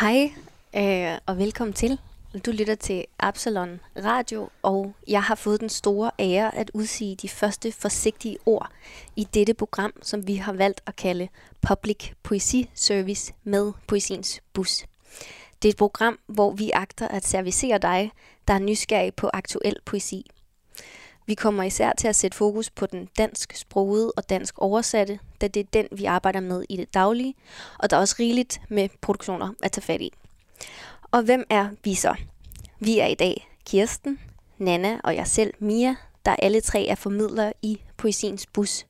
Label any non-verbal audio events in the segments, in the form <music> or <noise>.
Hej øh, og velkommen til. Du lytter til Absalon Radio, og jeg har fået den store ære at udsige de første forsigtige ord i dette program, som vi har valgt at kalde Public Poesi Service med Poesiens Bus. Det er et program, hvor vi agter at servicere dig, der er nysgerrig på aktuel poesi. Vi kommer især til at sætte fokus på den dansk sprogede og dansk oversatte, da det er den, vi arbejder med i det daglige, og der er også rigeligt med produktioner at tage fat i. Og hvem er vi så? Vi er i dag Kirsten, Nana og jeg selv, Mia, der alle tre er formidlere i Poesiens Bus.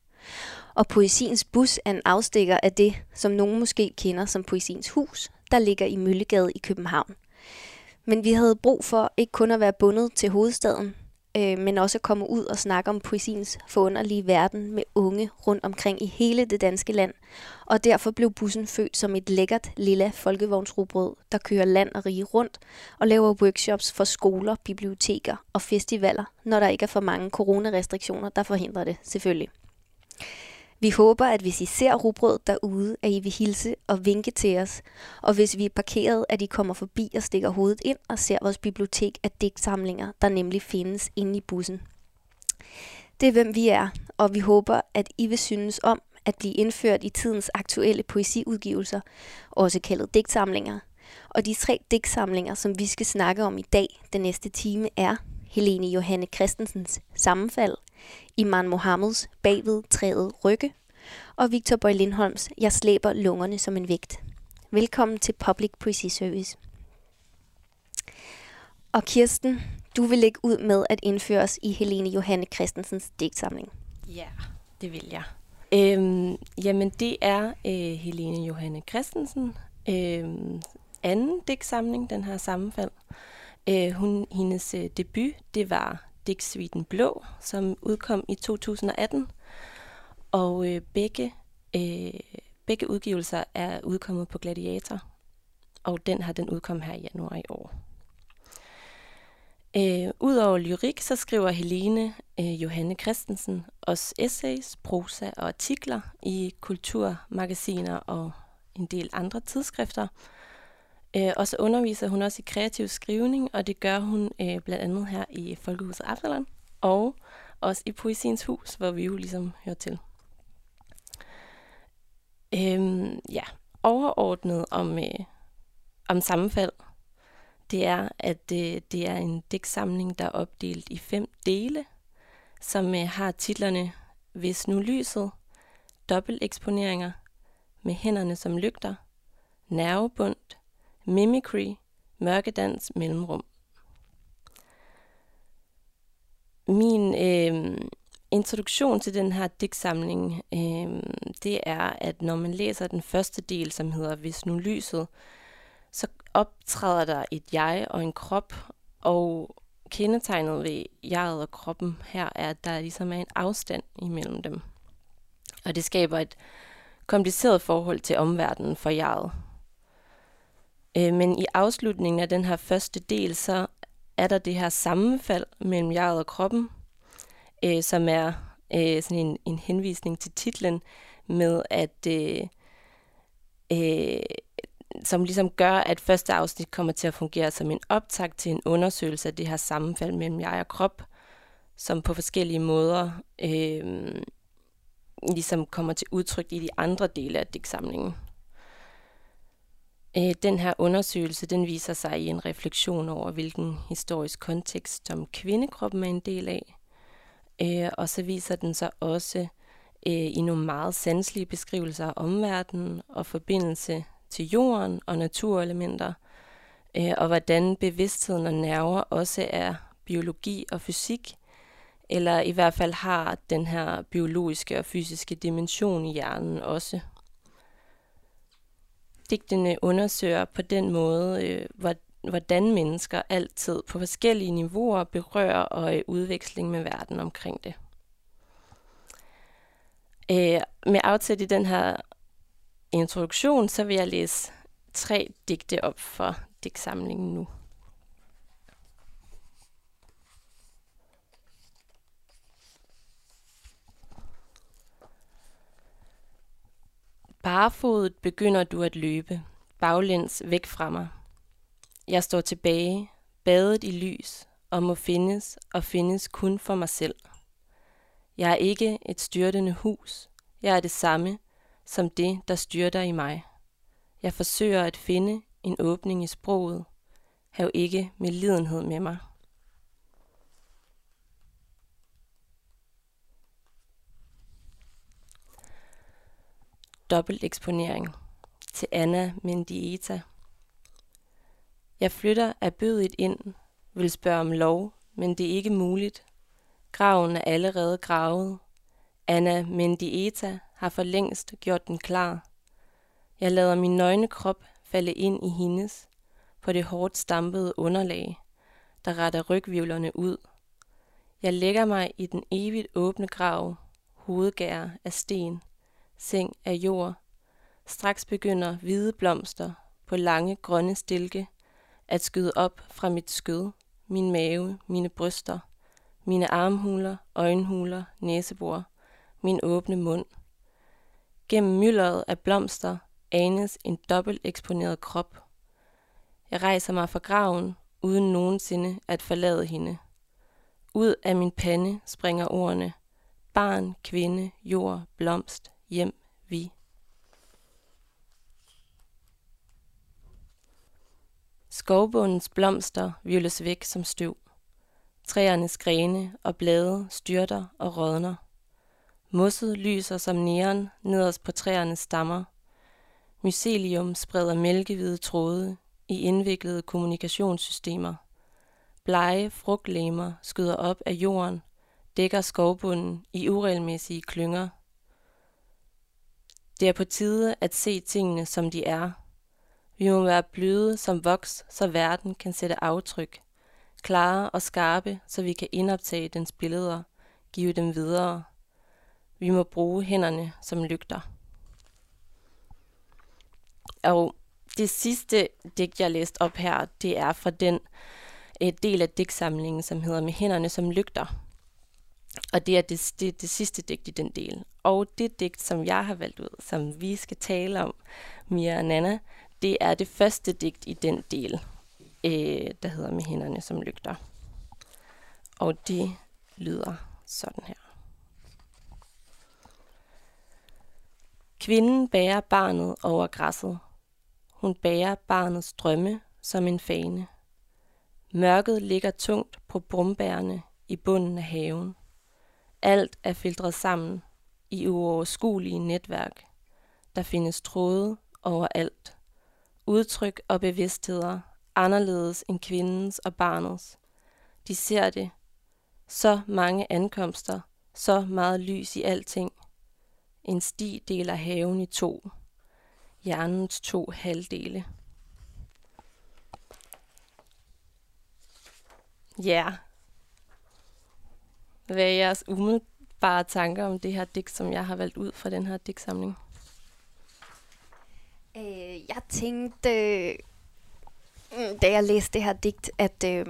Og Poesiens Bus er en afstikker af det, som nogen måske kender som Poesiens Hus, der ligger i Møllegade i København. Men vi havde brug for ikke kun at være bundet til hovedstaden, øh, men også at komme ud og snakke om poesiens forunderlige verden med unge rundt omkring i hele det danske land. Og derfor blev bussen født som et lækkert lilla folkevognsrugbrød, der kører land og rige rundt og laver workshops for skoler, biblioteker og festivaler, når der ikke er for mange coronarestriktioner, der forhindrer det selvfølgelig. Vi håber, at hvis I ser rugbrød derude, at I vil hilse og vinke til os. Og hvis vi er parkeret, at I kommer forbi og stikker hovedet ind og ser vores bibliotek af digtsamlinger, der nemlig findes inde i bussen. Det er hvem vi er, og vi håber, at I vil synes om at blive indført i tidens aktuelle poesiudgivelser, også kaldet digtsamlinger. Og de tre digtsamlinger, som vi skal snakke om i dag, den næste time, er Helene Johanne Christensens Sammenfald, Iman Mohammeds Bagved træet Rygge og Victor Bøj Lindholms Jeg slæber lungerne som en vægt. Velkommen til Public Poesy Service. Og Kirsten, du vil lægge ud med at indføre os i Helene Johanne Christensens digtsamling. Ja, det vil jeg. Øhm, jamen, det er øh, Helene Johanne Christensen øh, anden digtsamling, den her sammenfald. Øh, hun, hendes øh, debut, det var digtsviten Blå, som udkom i 2018. Og øh, begge, øh, begge udgivelser er udkommet på Gladiator, og den har den udkommet her i januar i år. Øh, Udover lyrik, så skriver Helene øh, Johanne Christensen også essays, prosa og artikler i kulturmagasiner og en del andre tidsskrifter – Øh, og så underviser hun også i kreativ skrivning, og det gør hun øh, blandt andet her i Folkehuset Absalon, og også i Poesiens Hus, hvor vi jo ligesom hører til. Øhm, ja, overordnet om, øh, om sammenfald, det er, at øh, det er en digtsamling, der er opdelt i fem dele, som øh, har titlerne Hvis nu lyset, dobbelteksponeringer, med hænderne som lygter, nervebund, Mimicry, Mørkedans Mellemrum. Min øh, introduktion til den her digtsamling, øh, det er, at når man læser den første del, som hedder Hvis nu lyset, så optræder der et jeg og en krop, og kendetegnet ved jeget og kroppen her er, at der ligesom er en afstand imellem dem. Og det skaber et kompliceret forhold til omverdenen for jeget. Øh, men i afslutningen af den her første del, så er der det her sammenfald mellem jeget og kroppen, øh, som er øh, sådan en, en henvisning til titlen med, at øh, øh, som ligesom gør, at første afsnit kommer til at fungere som en optag til en undersøgelse af det her sammenfald mellem jeg og krop, som på forskellige måder øh, ligesom kommer til udtryk i de andre dele af digtsamlingen. Øh, den her undersøgelse den viser sig i en refleksion over, hvilken historisk kontekst som kvindekroppen er en del af. Øh, og så viser den sig også øh, i nogle meget sanselige beskrivelser af omverdenen og forbindelse til jorden og naturelementer, øh, og hvordan bevidstheden og nerver også er biologi og fysik, eller i hvert fald har den her biologiske og fysiske dimension i hjernen også. Digtene undersøger på den måde, øh, hvordan mennesker altid på forskellige niveauer berører og er udveksling med verden omkring det. Øh, med afsæt i den her introduktion, så vil jeg læse tre digte op for digtsamlingen nu. Barefodet begynder du at løbe. baglæns væk fra mig. Jeg står tilbage, badet i lys, og må findes og findes kun for mig selv. Jeg er ikke et styrtende hus. Jeg er det samme som det, der styrter i mig. Jeg forsøger at finde en åbning i sproget. Hav ikke med lidenhed med mig. Dobbelt eksponering til Anna Mendieta. Jeg flytter erbødigt ind, vil spørge om lov, men det er ikke muligt. Graven er allerede gravet. Anna Mendieta har for længst gjort den klar. Jeg lader min nøgne krop falde ind i hendes på det hårdt stampede underlag, der retter rygvivlerne ud. Jeg lægger mig i den evigt åbne grav, hovedgær af sten, seng af jord. Straks begynder hvide blomster på lange grønne stilke at skyde op fra mit skød, min mave, mine bryster, mine armhuler, øjenhuler, næsebor, min åbne mund. Gennem myldret af blomster anes en dobbelt eksponeret krop. Jeg rejser mig fra graven, uden nogensinde at forlade hende. Ud af min pande springer ordene barn, kvinde, jord, blomst, hjem, vi. Skovbundens blomster violes væk som støv. Træernes grene og blade styrter og rådner. Mosset lyser som neon nederst på træernes stammer. Mycelium spreder mælkehvide tråde i indviklede kommunikationssystemer. Blege frugtlemer skyder op af jorden, dækker skovbunden i uregelmæssige klynger. Det er på tide at se tingene, som de er. Vi må være bløde som voks, så verden kan sætte aftryk. Klare og skarpe, så vi kan indoptage dens billeder, give dem videre. Vi må bruge hænderne som lygter. Og det sidste digt, jeg læste op her, det er fra den øh, del af digtsamlingen, som hedder Med hænderne som lygter. Og det er det, det, det sidste digt i den del. Og det digt, som jeg har valgt ud, som vi skal tale om, Mia og Nana, det er det første digt i den del, øh, der hedder Med hænderne som lygter. Og det lyder sådan her. Kvinden bærer barnet over græsset. Hun bærer barnets drømme som en fane. Mørket ligger tungt på brumbærene i bunden af haven. Alt er filtreret sammen i uoverskuelige netværk. Der findes tråde overalt. Udtryk og bevidstheder anderledes end kvindens og barnets. De ser det. Så mange ankomster, så meget lys i alting. En sti deler haven i to. Hjernens to halvdele. Ja. Yeah. Hvad er jeres umiddelbare tanker om det her digt, som jeg har valgt ud fra den her digtsamling? Øh, jeg tænkte, mm, da jeg læste det her digt, at øh,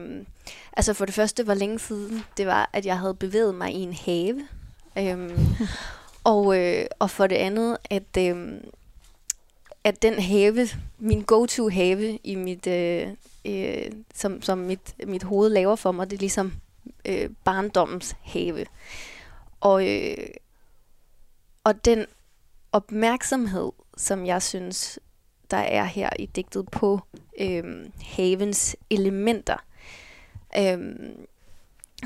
altså for det første, hvor længe siden det var, at jeg havde bevæget mig i en have. Øh, <laughs> og, øh, og for det andet, at, øh, at den have, min go-to have i mit, øh, øh, som, som mit, mit hoved laver for mig, det er ligesom øh, barndommens have. Og, øh, og den opmærksomhed, som jeg synes, der er her i digtet på øh, havens elementer, øh,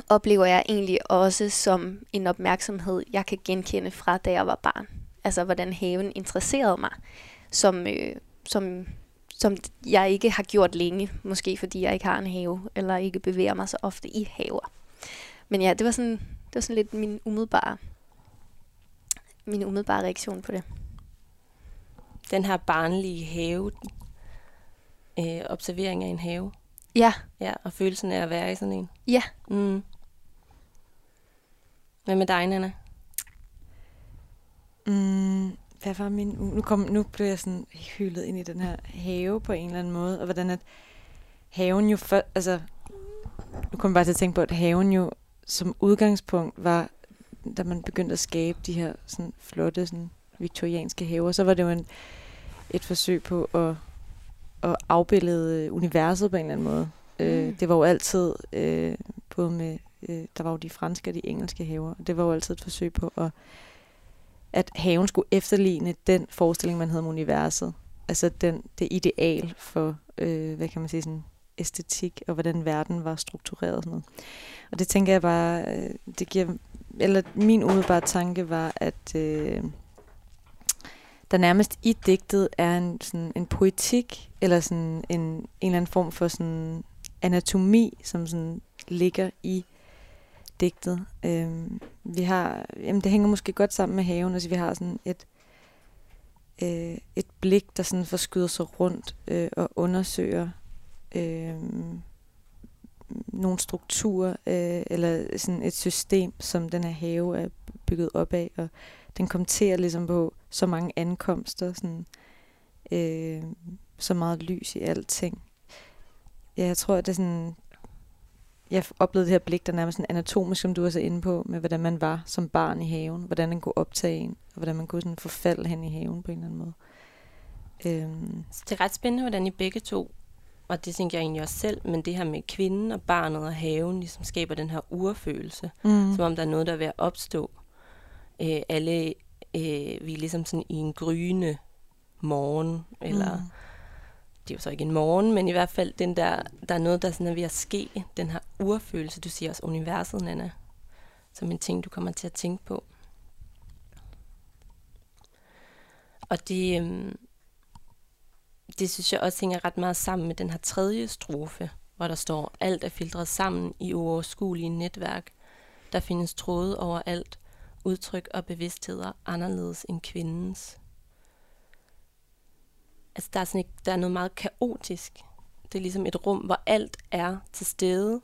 oplever jeg egentlig også som en opmærksomhed, jeg kan genkende fra, da jeg var barn. Altså, hvordan haven interesserede mig, som, øh, som, som jeg ikke har gjort længe. Måske fordi jeg ikke har en have, eller ikke bevæger mig så ofte i haver. Men ja, det var sådan, det var sådan lidt min umiddelbare, min umiddelbare reaktion på det. Den her barnlige have, øh, observering af en have. Ja. Ja, og følelsen af at være i sådan en. Ja. Mm. Hvad med dig, Nana? Mm, hvad var min... Nu, kom, nu blev jeg sådan hyldet ind i den her have på en eller anden måde, og hvordan at haven jo... For, altså, nu kommer jeg bare til at tænke på, at haven jo som udgangspunkt var, da man begyndte at skabe de her sådan flotte sådan, viktorianske haver, så var det jo en, et forsøg på at og afbillede universet på en eller anden måde. Mm. Øh, det var jo altid, øh, både med, øh, der var jo de franske og de engelske haver, det var jo altid et forsøg på at, at haven skulle efterligne den forestilling, man havde om universet. Altså den, det ideal for, øh, hvad kan man sige, sådan æstetik, og hvordan verden var struktureret og sådan noget. Og det tænker jeg bare, øh, det giver, eller min umiddelbare tanke var, at øh, der nærmest i digtet er en, sådan en poetik, eller sådan en, en eller anden form for sådan anatomi, som sådan ligger i digtet. Øhm, vi har, jamen det hænger måske godt sammen med haven, altså vi har sådan et, øh, et blik, der sådan forskyder sig rundt øh, og undersøger øh, nogle strukturer øh, eller sådan et system, som den her have er bygget op af, og den kommenterer ligesom på så mange ankomster, sådan, øh, så meget lys i alting. Ja, jeg tror, at det er sådan, jeg oplevede det her blik, der nærmest sådan anatomisk, som du også er inde på, med hvordan man var som barn i haven, hvordan den kunne optage en, og hvordan man kunne sådan forfalde hen i haven på en eller anden måde. Øhm. Så det er ret spændende, hvordan I begge to og det tænker jeg egentlig også selv, men det her med kvinden og barnet og haven ligesom skaber den her urfølelse, mm. som om der er noget, der er ved at opstå. Øh, alle, øh, vi er ligesom sådan i en gryende morgen, eller mm. det er jo så ikke en morgen, men i hvert fald den der, der er noget, der sådan er ved at ske, den her urfølelse, du siger også universet, Nana, som en ting, du kommer til at tænke på. Og det, øh, det synes jeg også hænger ret meget sammen med den her tredje strofe, hvor der står, alt er filtreret sammen i uoverskuelige netværk. Der findes tråde over alt, udtryk og bevidstheder anderledes end kvindens. Altså der er, sådan et, der er noget meget kaotisk. Det er ligesom et rum, hvor alt er til stede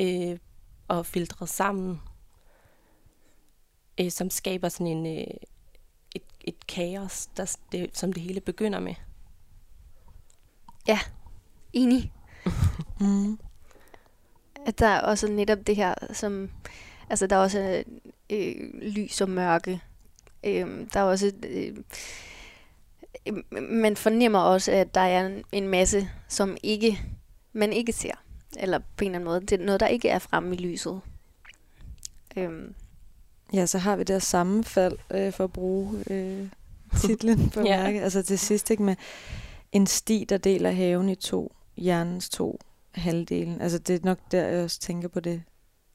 øh, og filtreret sammen, øh, som skaber sådan en, øh, et, et kaos, der, det, som det hele begynder med. Ja, enig. mm. At der er også netop det her, som... Altså, der er også øh, lys og mørke. Øh, der er også... Øh, man fornemmer også, at der er en, masse, som ikke man ikke ser. Eller på en eller anden måde. Det er noget, der ikke er fremme i lyset. Øhm. Ja, så har vi det sammenfald, øh, for at bruge øh, titlen på <laughs> ja. mærke. Altså til sidst, ikke med en sti, der deler haven i to, hjernens to halvdelen. Altså det er nok der, jeg også tænker på det.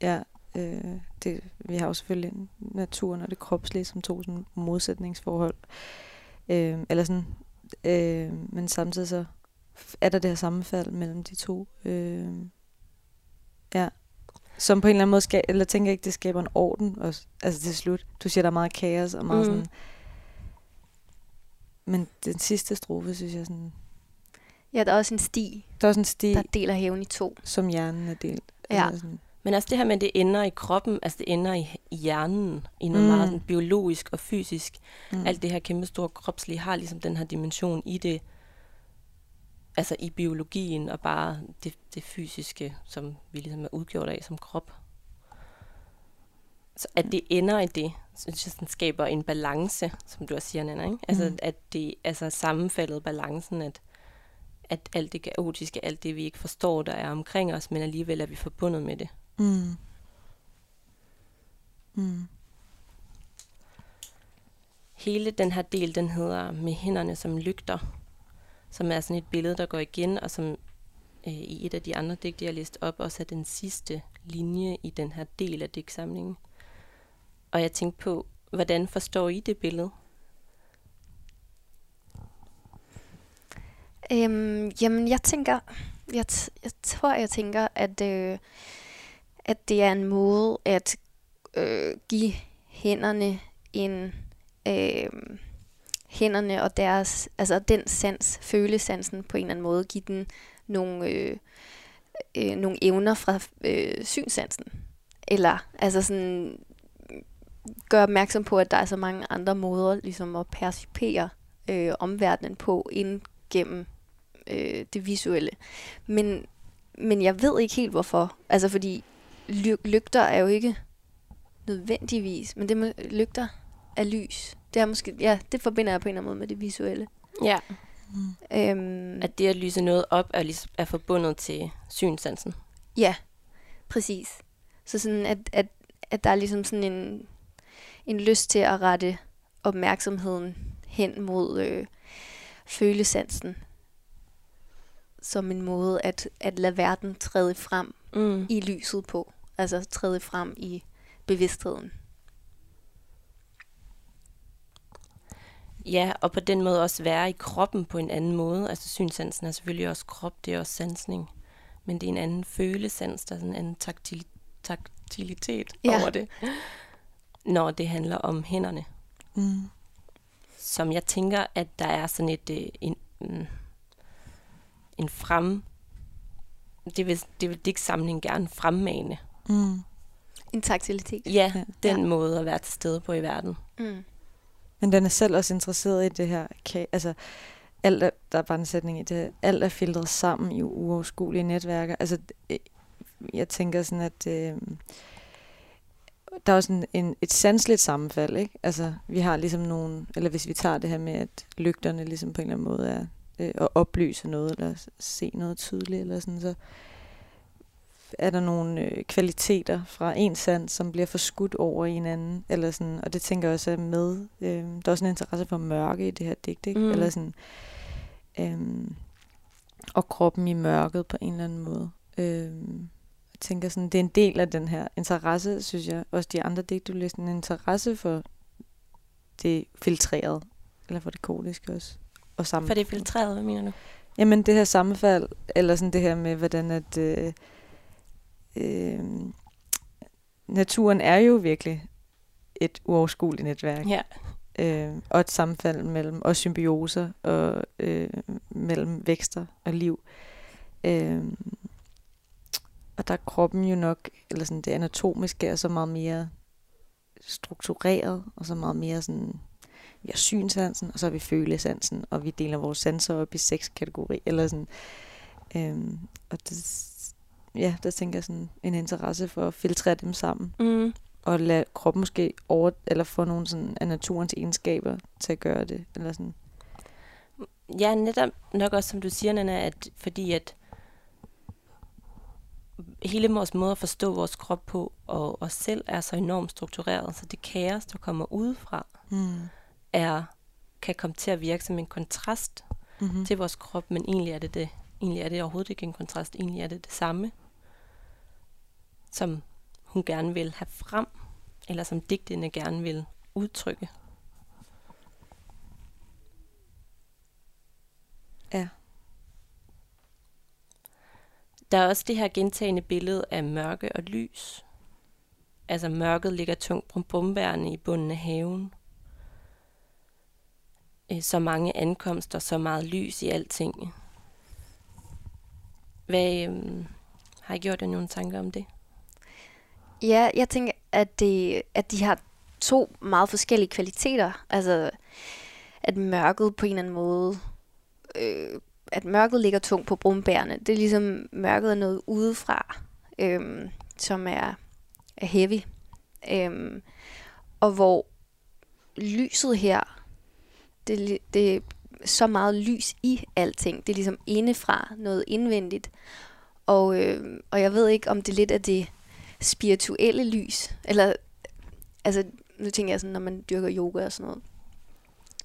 Ja, øh, det, vi har jo selvfølgelig naturen og det kropslige som to sådan modsætningsforhold. Øh, eller sådan, øh, men samtidig så er der det her sammenfald mellem de to. Øh, ja. Som på en eller anden måde, skal, eller tænker jeg ikke, det skaber en orden også, altså til slut. Du siger, der er meget kaos og meget mm. sådan men den sidste strofe, synes jeg sådan... Ja, der er også en sti. Der er også en sti. Der deler haven i to. Som hjernen er delt. Ja. sådan. Men også det her med, at det ender i kroppen, altså det ender i, i hjernen, i noget mm. meget sådan biologisk og fysisk. Mm. Alt det her kæmpe store kropslige har ligesom den her dimension i det, altså i biologien og bare det, det fysiske, som vi ligesom er udgjort af som krop. Så at det ender i det, synes jeg, sådan skaber en balance, som du også siger, Nana. Ikke? Altså, mm. at det altså sammenfaldet balancen, at, at alt det kaotiske, alt det, vi ikke forstår, der er omkring os, men alligevel er vi forbundet med det. Mm. Mm. Hele den her del, den hedder Med hænderne som lygter, som er sådan et billede, der går igen, og som øh, i et af de andre digte, jeg har læst op, også er den sidste linje i den her del af digtsamlingen. Og jeg tænkte på, hvordan forstår I det billede? Øhm, jamen, jeg tænker, jeg, t- jeg tror, jeg tænker, at, øh, at det er en måde at øh, give hænderne en øh, hænderne og deres, altså den sans, følesansen på en eller anden måde, give den nogle, øh, øh, nogle evner fra øh, synsansen. Eller altså sådan gør opmærksom på, at der er så mange andre måder ligesom at percipere øh, omverdenen på ind gennem øh, det visuelle. Men, men jeg ved ikke helt hvorfor. Altså fordi ly- lygter er jo ikke nødvendigvis, men det med lygter er lys. Det er måske, ja, det forbinder jeg på en eller anden måde med det visuelle. Ja. Mm. Øhm, at det at lyse noget op er, ligesom, er forbundet til synsansen. Ja, præcis. Så sådan, at, at, at der er ligesom sådan en, en lyst til at rette opmærksomheden hen mod øh, følesansen som en måde at, at lade verden træde frem mm. i lyset på. Altså træde frem i bevidstheden. Ja, og på den måde også være i kroppen på en anden måde. Altså synsansen er selvfølgelig også krop, det er også sansning. Men det er en anden følesans, der er sådan en anden taktil, taktilitet ja. over det. Når det handler om hænderne. Mm. Som jeg tænker, at der er sådan et, øh, en, mm, en frem... Det vil, det vil samling gerne fremmane. Mm. En taktilitet. Ja, den ja. måde at være til stede på i verden. Mm. Men den er selv også interesseret i det her, altså alt er, der er bare en sætning i det, alt er filtret sammen i uoverskuelige netværker. Altså, jeg tænker sådan, at øh, der er også en, en, et sansligt sammenfald, ikke? Altså, vi har ligesom nogle, eller hvis vi tager det her med, at lygterne ligesom på en eller anden måde er øh, at oplyse noget, eller se noget tydeligt, eller sådan, så er der nogle øh, kvaliteter fra en sand, som bliver forskudt over i en anden, eller sådan, og det tænker jeg også er med. Øh, der er også en interesse for mørke i det her digt, ikke? Mm. Eller sådan, øh, og kroppen i mørket på en eller anden måde. Øh, tænker sådan, det er en del af den her interesse, synes jeg, også de andre digte, du læste, en interesse for det filtrerede, eller for det kodiske også. Og sammen. For det filtrerede, hvad mener du? Jamen det her sammenfald, eller sådan det her med, hvordan at... Øh, øh, naturen er jo virkelig et uoverskueligt netværk. Ja. Øh, og et sammenfald mellem, og symbioser, og øh, mellem vækster og liv. Øh, og der er kroppen jo nok, eller sådan det anatomiske er så meget mere struktureret, og så meget mere sådan, vi har synsansen, og så har vi følesansen, og vi deler vores sanser op i seks kategorier, eller sådan. Øhm, og det, ja, der tænker jeg sådan en interesse for at filtrere dem sammen. Mm. Og lade kroppen måske over, eller få nogle sådan af naturens egenskaber til at gøre det. Eller sådan. Ja, netop nok også, som du siger, Nana, at fordi at hele vores måde at forstå vores krop på og os selv er så enormt struktureret, så det kaos, der kommer udefra, mm. er, kan komme til at virke som en kontrast mm-hmm. til vores krop, men egentlig er det det. Egentlig er det overhovedet ikke en kontrast, egentlig er det det samme som hun gerne vil have frem, eller som digtene gerne vil udtrykke. Ja. Der er også det her gentagende billede af mørke og lys. Altså mørket ligger tungt på bombærne i bunden af haven. Øh, så mange ankomster, så meget lys i alting. Hvad, øhm, har I gjort jer nogle tanker om det? Ja, jeg tænker, at, det, at de har to meget forskellige kvaliteter. Altså, at mørket på en eller anden måde... Øh, at mørket ligger tungt på brumbærene. Det er ligesom, mørket er noget udefra, øhm, som er, er heavy. Øhm, og hvor lyset her, det, det er så meget lys i alting. Det er ligesom indefra, noget indvendigt. Og, øh, og jeg ved ikke, om det lidt er det spirituelle lys. Eller, altså, nu tænker jeg sådan, når man dyrker yoga og sådan noget,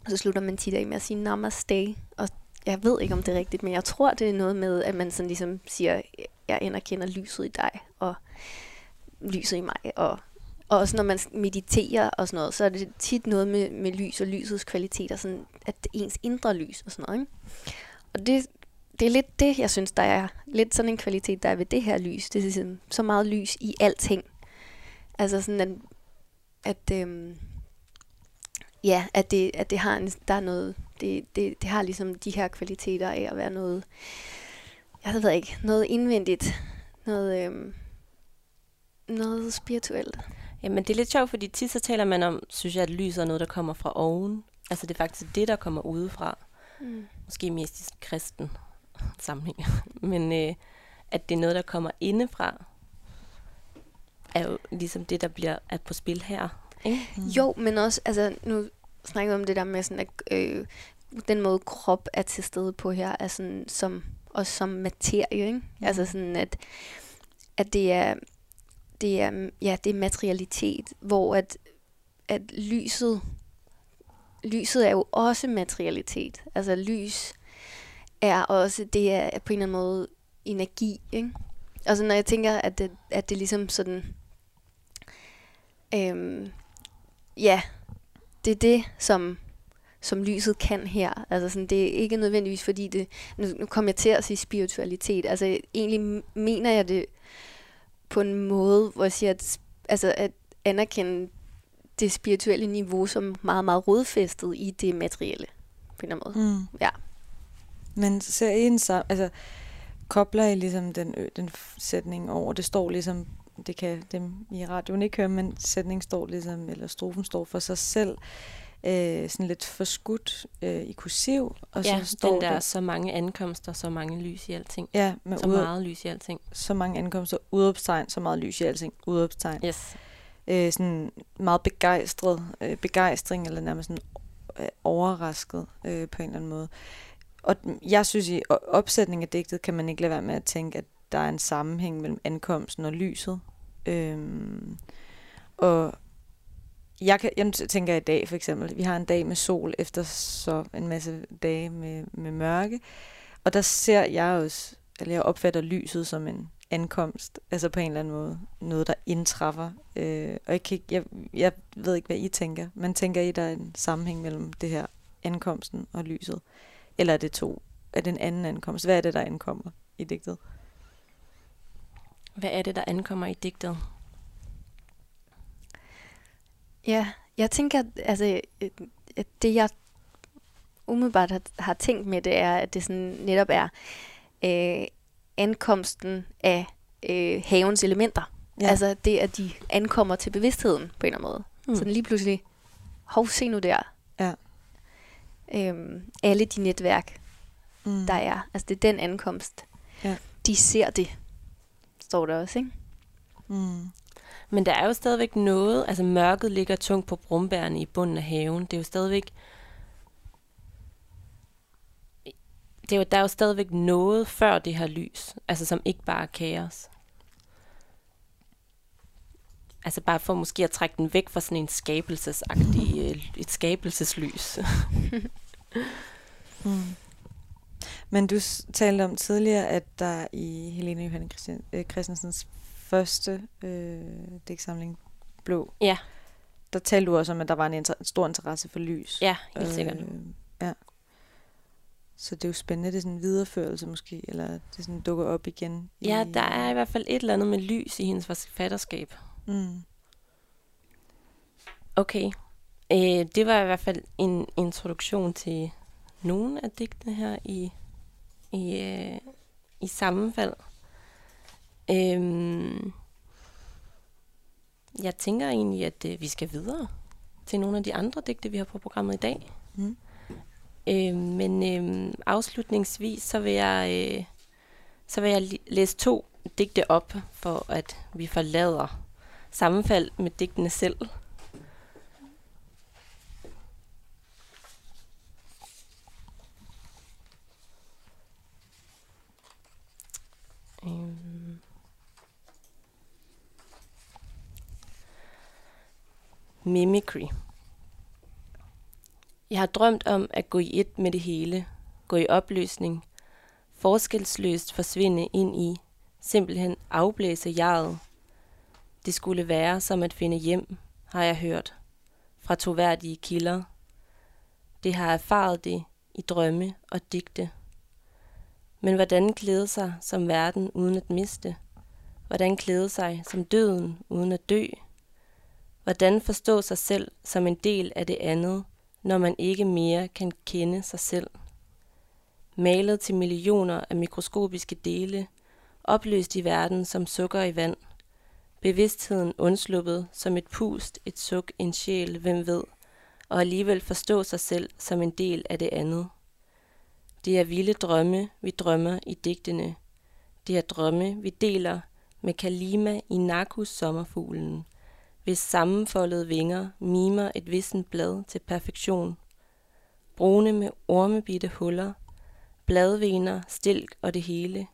så slutter man tit af med at sige namaste. Og jeg ved ikke, om det er rigtigt, men jeg tror, det er noget med, at man sådan ligesom siger, jeg anerkender lyset i dig, og lyset i mig, og og også når man mediterer og sådan noget, så er det tit noget med, med lys og lysets kvaliteter, sådan at det ens indre lys og sådan noget. Ikke? Og det det er lidt det, jeg synes, der er lidt sådan en kvalitet, der er ved det her lys. Det er sådan, så meget lys i alting. Altså sådan, at, at øhm, ja, at det, at det har en, der er noget, det, det, det har ligesom de her kvaliteter af at være noget, jeg ved ikke, noget indvendigt, noget, øhm, noget spirituelt. Jamen det er lidt sjovt, fordi tit så taler man om, synes jeg, at lys er noget, der kommer fra oven. Altså det er faktisk det, der kommer udefra. Mm. Måske mest i kristen <laughs> sammenhæng. <laughs> Men øh, at det er noget, der kommer indefra, er jo ligesom det, der bliver er på spil her. Ikke? Mm. Jo, men også, altså nu snakker vi om det der med sådan, at øh, den måde krop er til stede på her, er sådan som, også som materie, ikke? Mm. Altså sådan, at, at det er, det er, ja, det er materialitet, hvor at, at lyset, lyset er jo også materialitet. Altså lys er også, det er på en eller anden måde energi, ikke? Altså når jeg tænker, at det, at det ligesom sådan, øhm, ja, det er det, som, som lyset kan her. Altså sådan, det er ikke nødvendigvis, fordi det, nu, nu kommer jeg til at sige spiritualitet, altså egentlig mener jeg det på en måde, hvor jeg siger, at, altså, at anerkende det spirituelle niveau som meget, meget rodfæstet i det materielle, på en eller anden måde. Mm. Ja. Men ser I en sammen, altså kobler I ligesom den, den sætning over, det står ligesom, det kan dem i radioen ikke høre, men sætningen står ligesom, eller strofen står for sig selv, øh, sådan lidt forskudt øh, i kursiv. Og ja, så står den der det, så mange ankomster, så mange lys i alting. Ja, med så meget lys i alting. Så mange ankomster, udopstegn, så meget lys i alting, udopstegn. Yes. Øh, sådan meget begejstret, øh, begejstring, eller nærmest sådan øh, overrasket øh, på en eller anden måde. Og jeg synes, i opsætning af digtet kan man ikke lade være med at tænke, at der er en sammenhæng mellem ankomsten og lyset. Øhm, og jeg, kan, jeg tænker i dag for eksempel, vi har en dag med sol efter så en masse dage med, med mørke, og der ser jeg også, eller jeg opfatter lyset som en ankomst, altså på en eller anden måde, noget der indtræffer. Øh, og jeg, kan ikke, jeg, jeg ved ikke, hvad I tænker, men tænker I, der er en sammenhæng mellem det her ankomsten og lyset? Eller er det to? Er det en anden ankomst? Hvad er det, der ankommer i digtet? Hvad er det, der ankommer i digtet? Ja, jeg tænker, altså, at det jeg umiddelbart har, har tænkt med, det er, at det sådan netop er øh, ankomsten af øh, havens elementer. Ja. Altså det, at de ankommer til bevidstheden på en eller anden måde. Mm. Så lige pludselig, hov, se nu der. Ja. Øhm, alle de netværk, mm. der er. Altså det er den ankomst. Ja. De ser det, står der også, ikke? Mm. Men der er jo stadigvæk noget, altså mørket ligger tungt på brumbærene i bunden af haven. Det er jo stadigvæk, det er jo, der er jo stadigvæk noget før det her lys, altså som ikke bare er kaos. Altså bare for måske at trække den væk fra sådan en skabelsesagtig, øh, et skabelseslys. <laughs> mm. Men du talte om tidligere, at der i Helene Johanne øh, Christensens første øh, digtsamling, Blå, ja. der talte du også om, at der var en inter- stor interesse for lys. Ja, helt øh, sikkert. Ja. Så det er jo spændende, det er sådan en videreførelse måske, eller det sådan dukker op igen. Ja, der er i hvert fald et eller andet med lys i hendes forfatterskab. Mm. Okay. Øh, det var i hvert fald en introduktion til nogle af digtene her i, i, øh, i sammenfald. Øhm, jeg tænker egentlig, at øh, vi skal videre til nogle af de andre digte, vi har på programmet i dag. Mm. Øhm, men øhm, afslutningsvis, så vil jeg, øh, så vil jeg læse to digte op, for at vi forlader sammenfald med digtene selv. Mimicry. Jeg har drømt om at gå i et med det hele, gå i opløsning, forskelsløst forsvinde ind i, simpelthen afblæse jaret. Det skulle være som at finde hjem, har jeg hørt, fra troværdige kilder. Det har erfaret det i drømme og digte. Men hvordan klæde sig som verden uden at miste? Hvordan klæde sig som døden uden at dø? Hvordan forstå sig selv som en del af det andet, når man ikke mere kan kende sig selv? Malet til millioner af mikroskopiske dele, opløst i verden som sukker i vand. Bevidstheden undsluppet som et pust, et suk, en sjæl, hvem ved, og alligevel forstå sig selv som en del af det andet. Det er vilde drømme, vi drømmer i digtene. Det er drømme, vi deler med Kalima i Nakus sommerfuglen, hvis sammenfoldede vinger mimer et vissent blad til perfektion. brune med ormebitte huller, bladvener, stilk og det hele,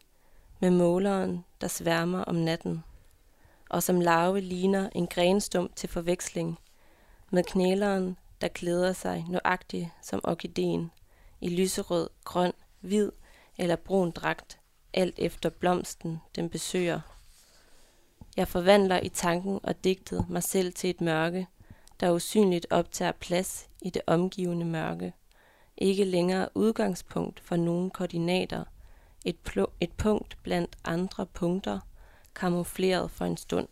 med måleren, der sværmer om natten, og som larve ligner en grenstum til forveksling, med knæleren, der klæder sig nøjagtigt som orkideen, i lyserød, grøn, hvid eller brun dragt, alt efter blomsten, den besøger. Jeg forvandler i tanken og digtet mig selv til et mørke, der usynligt optager plads i det omgivende mørke. Ikke længere udgangspunkt for nogen koordinater, et, pl- et punkt blandt andre punkter, kamufleret for en stund.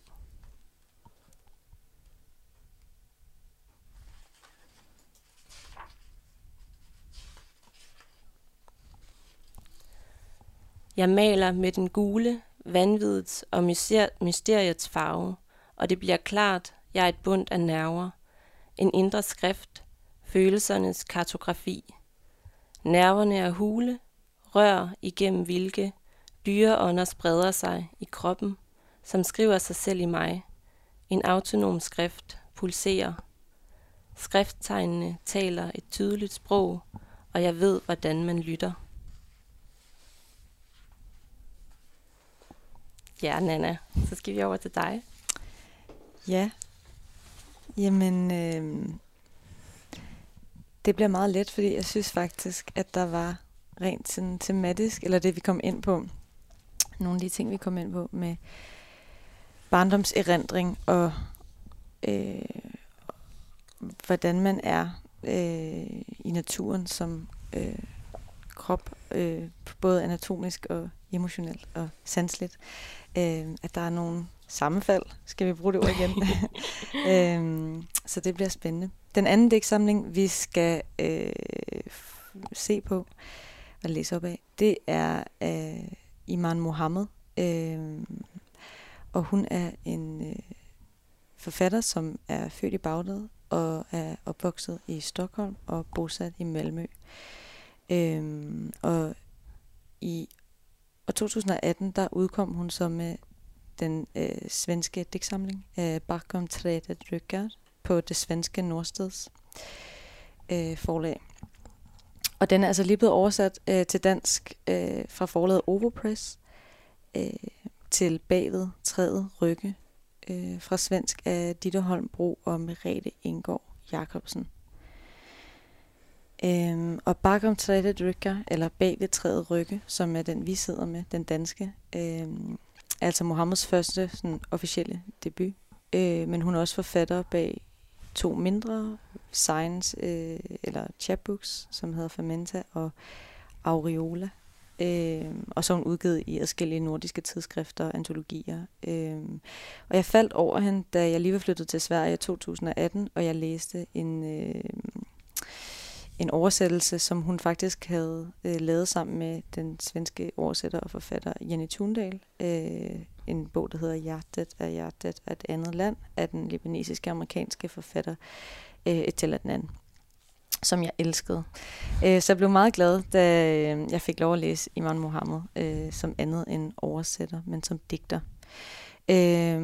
Jeg maler med den gule, vanvidets og mysteriets farve, og det bliver klart, jeg er et bund af nerver, en indre skrift, følelsernes kartografi. Nerverne er hule, rør igennem hvilke dyreånder spreder sig i kroppen, som skriver sig selv i mig. En autonom skrift pulserer. Skrifttegnene taler et tydeligt sprog, og jeg ved, hvordan man lytter. Ja, Nana, så skal vi over til dig. Ja. Jamen, øh, det bliver meget let, fordi jeg synes faktisk, at der var rent sådan tematisk, eller det vi kom ind på, nogle af de ting, vi kom ind på med barndomserindring og øh, hvordan man er øh, i naturen som øh, krop, øh, både anatomisk og emotionelt og sansligt øh, at der er nogle sammenfald, skal vi bruge det ord igen. <laughs> øh, så det bliver spændende. Den anden digtsamling, vi skal øh, se på og læse op af, det er øh, Iman Mohammed. Øh, og hun er en øh, forfatter, som er født i Bagdad og er opvokset i Stockholm og bosat i Malmø. Øh, og i og 2018, der udkom hun så med øh, den øh, svenske digtsamling, øh, Bakom træet rykker, på det svenske Nordsteds øh, forlag. Og den er altså lige blevet oversat øh, til dansk øh, fra forlaget Overpress øh, til Bagved Træet Rygge, øh, fra svensk af Ditte Holmbro og Merete Ingård Jacobsen. Øhm, og bakom træet rykker, eller bag ved træet rykke, som er den, vi sidder med, den danske, øhm, altså Mohammeds første sådan, officielle debut. Øh, men hun er også forfatter bag to mindre science øh, eller chapbooks, som hedder Fermenta og Aureola. Øh, og så er hun udgivet i adskillige nordiske tidsskrifter og antologier. Øh, og jeg faldt over hende, da jeg lige var flyttet til Sverige i 2018, og jeg læste en... Øh, en oversættelse, som hun faktisk havde øh, lavet sammen med den svenske oversætter og forfatter Jenny Thundal. Øh, en bog, der hedder Hjertet er hjertet af et andet land, af den libanesiske amerikanske forfatter øh, Etel Adnan som jeg elskede. Øh, så jeg blev meget glad, da øh, jeg fik lov at læse Iman Mohammed øh, som andet end oversætter, men som digter. Øh,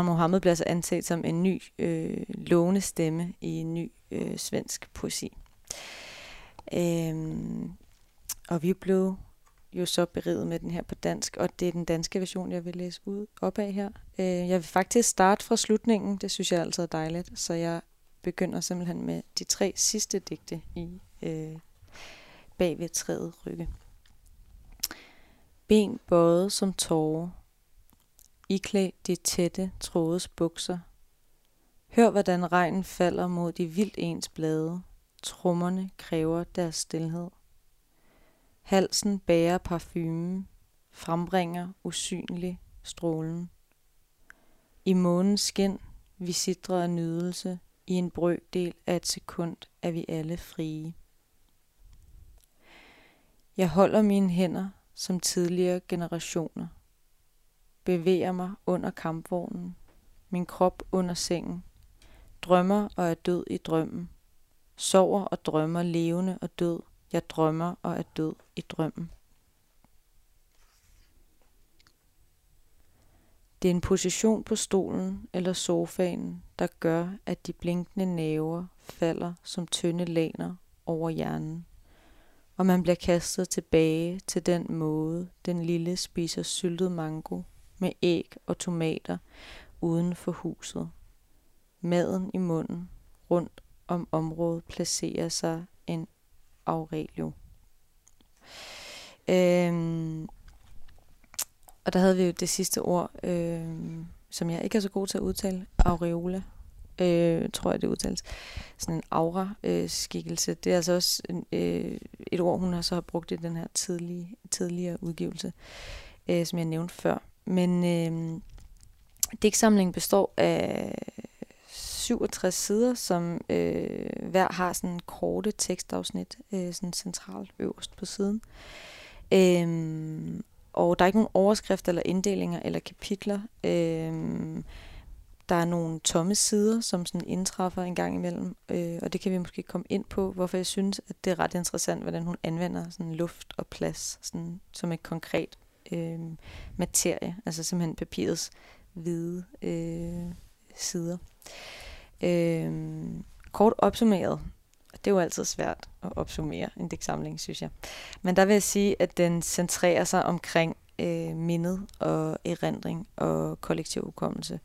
Imam Mohammed bliver altså anset som en ny, øh, lovende stemme i en ny øh, svensk poesi. Øhm, og vi blev jo så beriget med den her på dansk, og det er den danske version, jeg vil læse ud op af her. Øh, jeg vil faktisk starte fra slutningen, det synes jeg altid er dejligt, så jeg begynder simpelthen med de tre sidste digte i øh, bag ved træet rykke. Ben bøjet som tårer, iklædt de tætte, trådes bukser. Hør, hvordan regnen falder mod de vildt ens blade. Trummerne kræver deres stillhed. Halsen bærer parfumen, frembringer usynlig strålen. I månens skin, vi sidder af nydelse, i en brøkdel af et sekund er vi alle frie. Jeg holder mine hænder som tidligere generationer bevæger mig under kampvognen, min krop under sengen, drømmer og er død i drømmen, sover og drømmer levende og død, jeg drømmer og er død i drømmen. Det er en position på stolen eller sofaen, der gør, at de blinkende næver falder som tynde laner over hjernen. Og man bliver kastet tilbage til den måde, den lille spiser syltet mango med æg og tomater uden for huset. Maden i munden, rundt om området placerer sig en Aurelio. Øhm, og der havde vi jo det sidste ord, øhm, som jeg ikke er så god til at udtale, aureola, øh, tror jeg det udtales. Sådan en aura-skikkelse. Øh, det er altså også en, øh, et ord, hun har så har brugt i den her tidlige, tidligere udgivelse, øh, som jeg nævnte før. Men øh, digtsamlingen består af 67 sider, som øh, hver har sådan korte tekstafsnit, øh, sådan centralt øverst på siden. Øh, og der er ikke nogen overskrifter eller inddelinger eller kapitler. Øh, der er nogle tomme sider, som sådan indtræffer en gang imellem, øh, og det kan vi måske komme ind på, hvorfor jeg synes, at det er ret interessant, hvordan hun anvender sådan luft og plads sådan, som et konkret øh, materie, altså simpelthen papirets hvide øh, sider. Øh, kort opsummeret, det er jo altid svært at opsummere en digtsamling, synes jeg. Men der vil jeg sige, at den centrerer sig omkring øh, mindet og erindring og kollektiv hukommelse.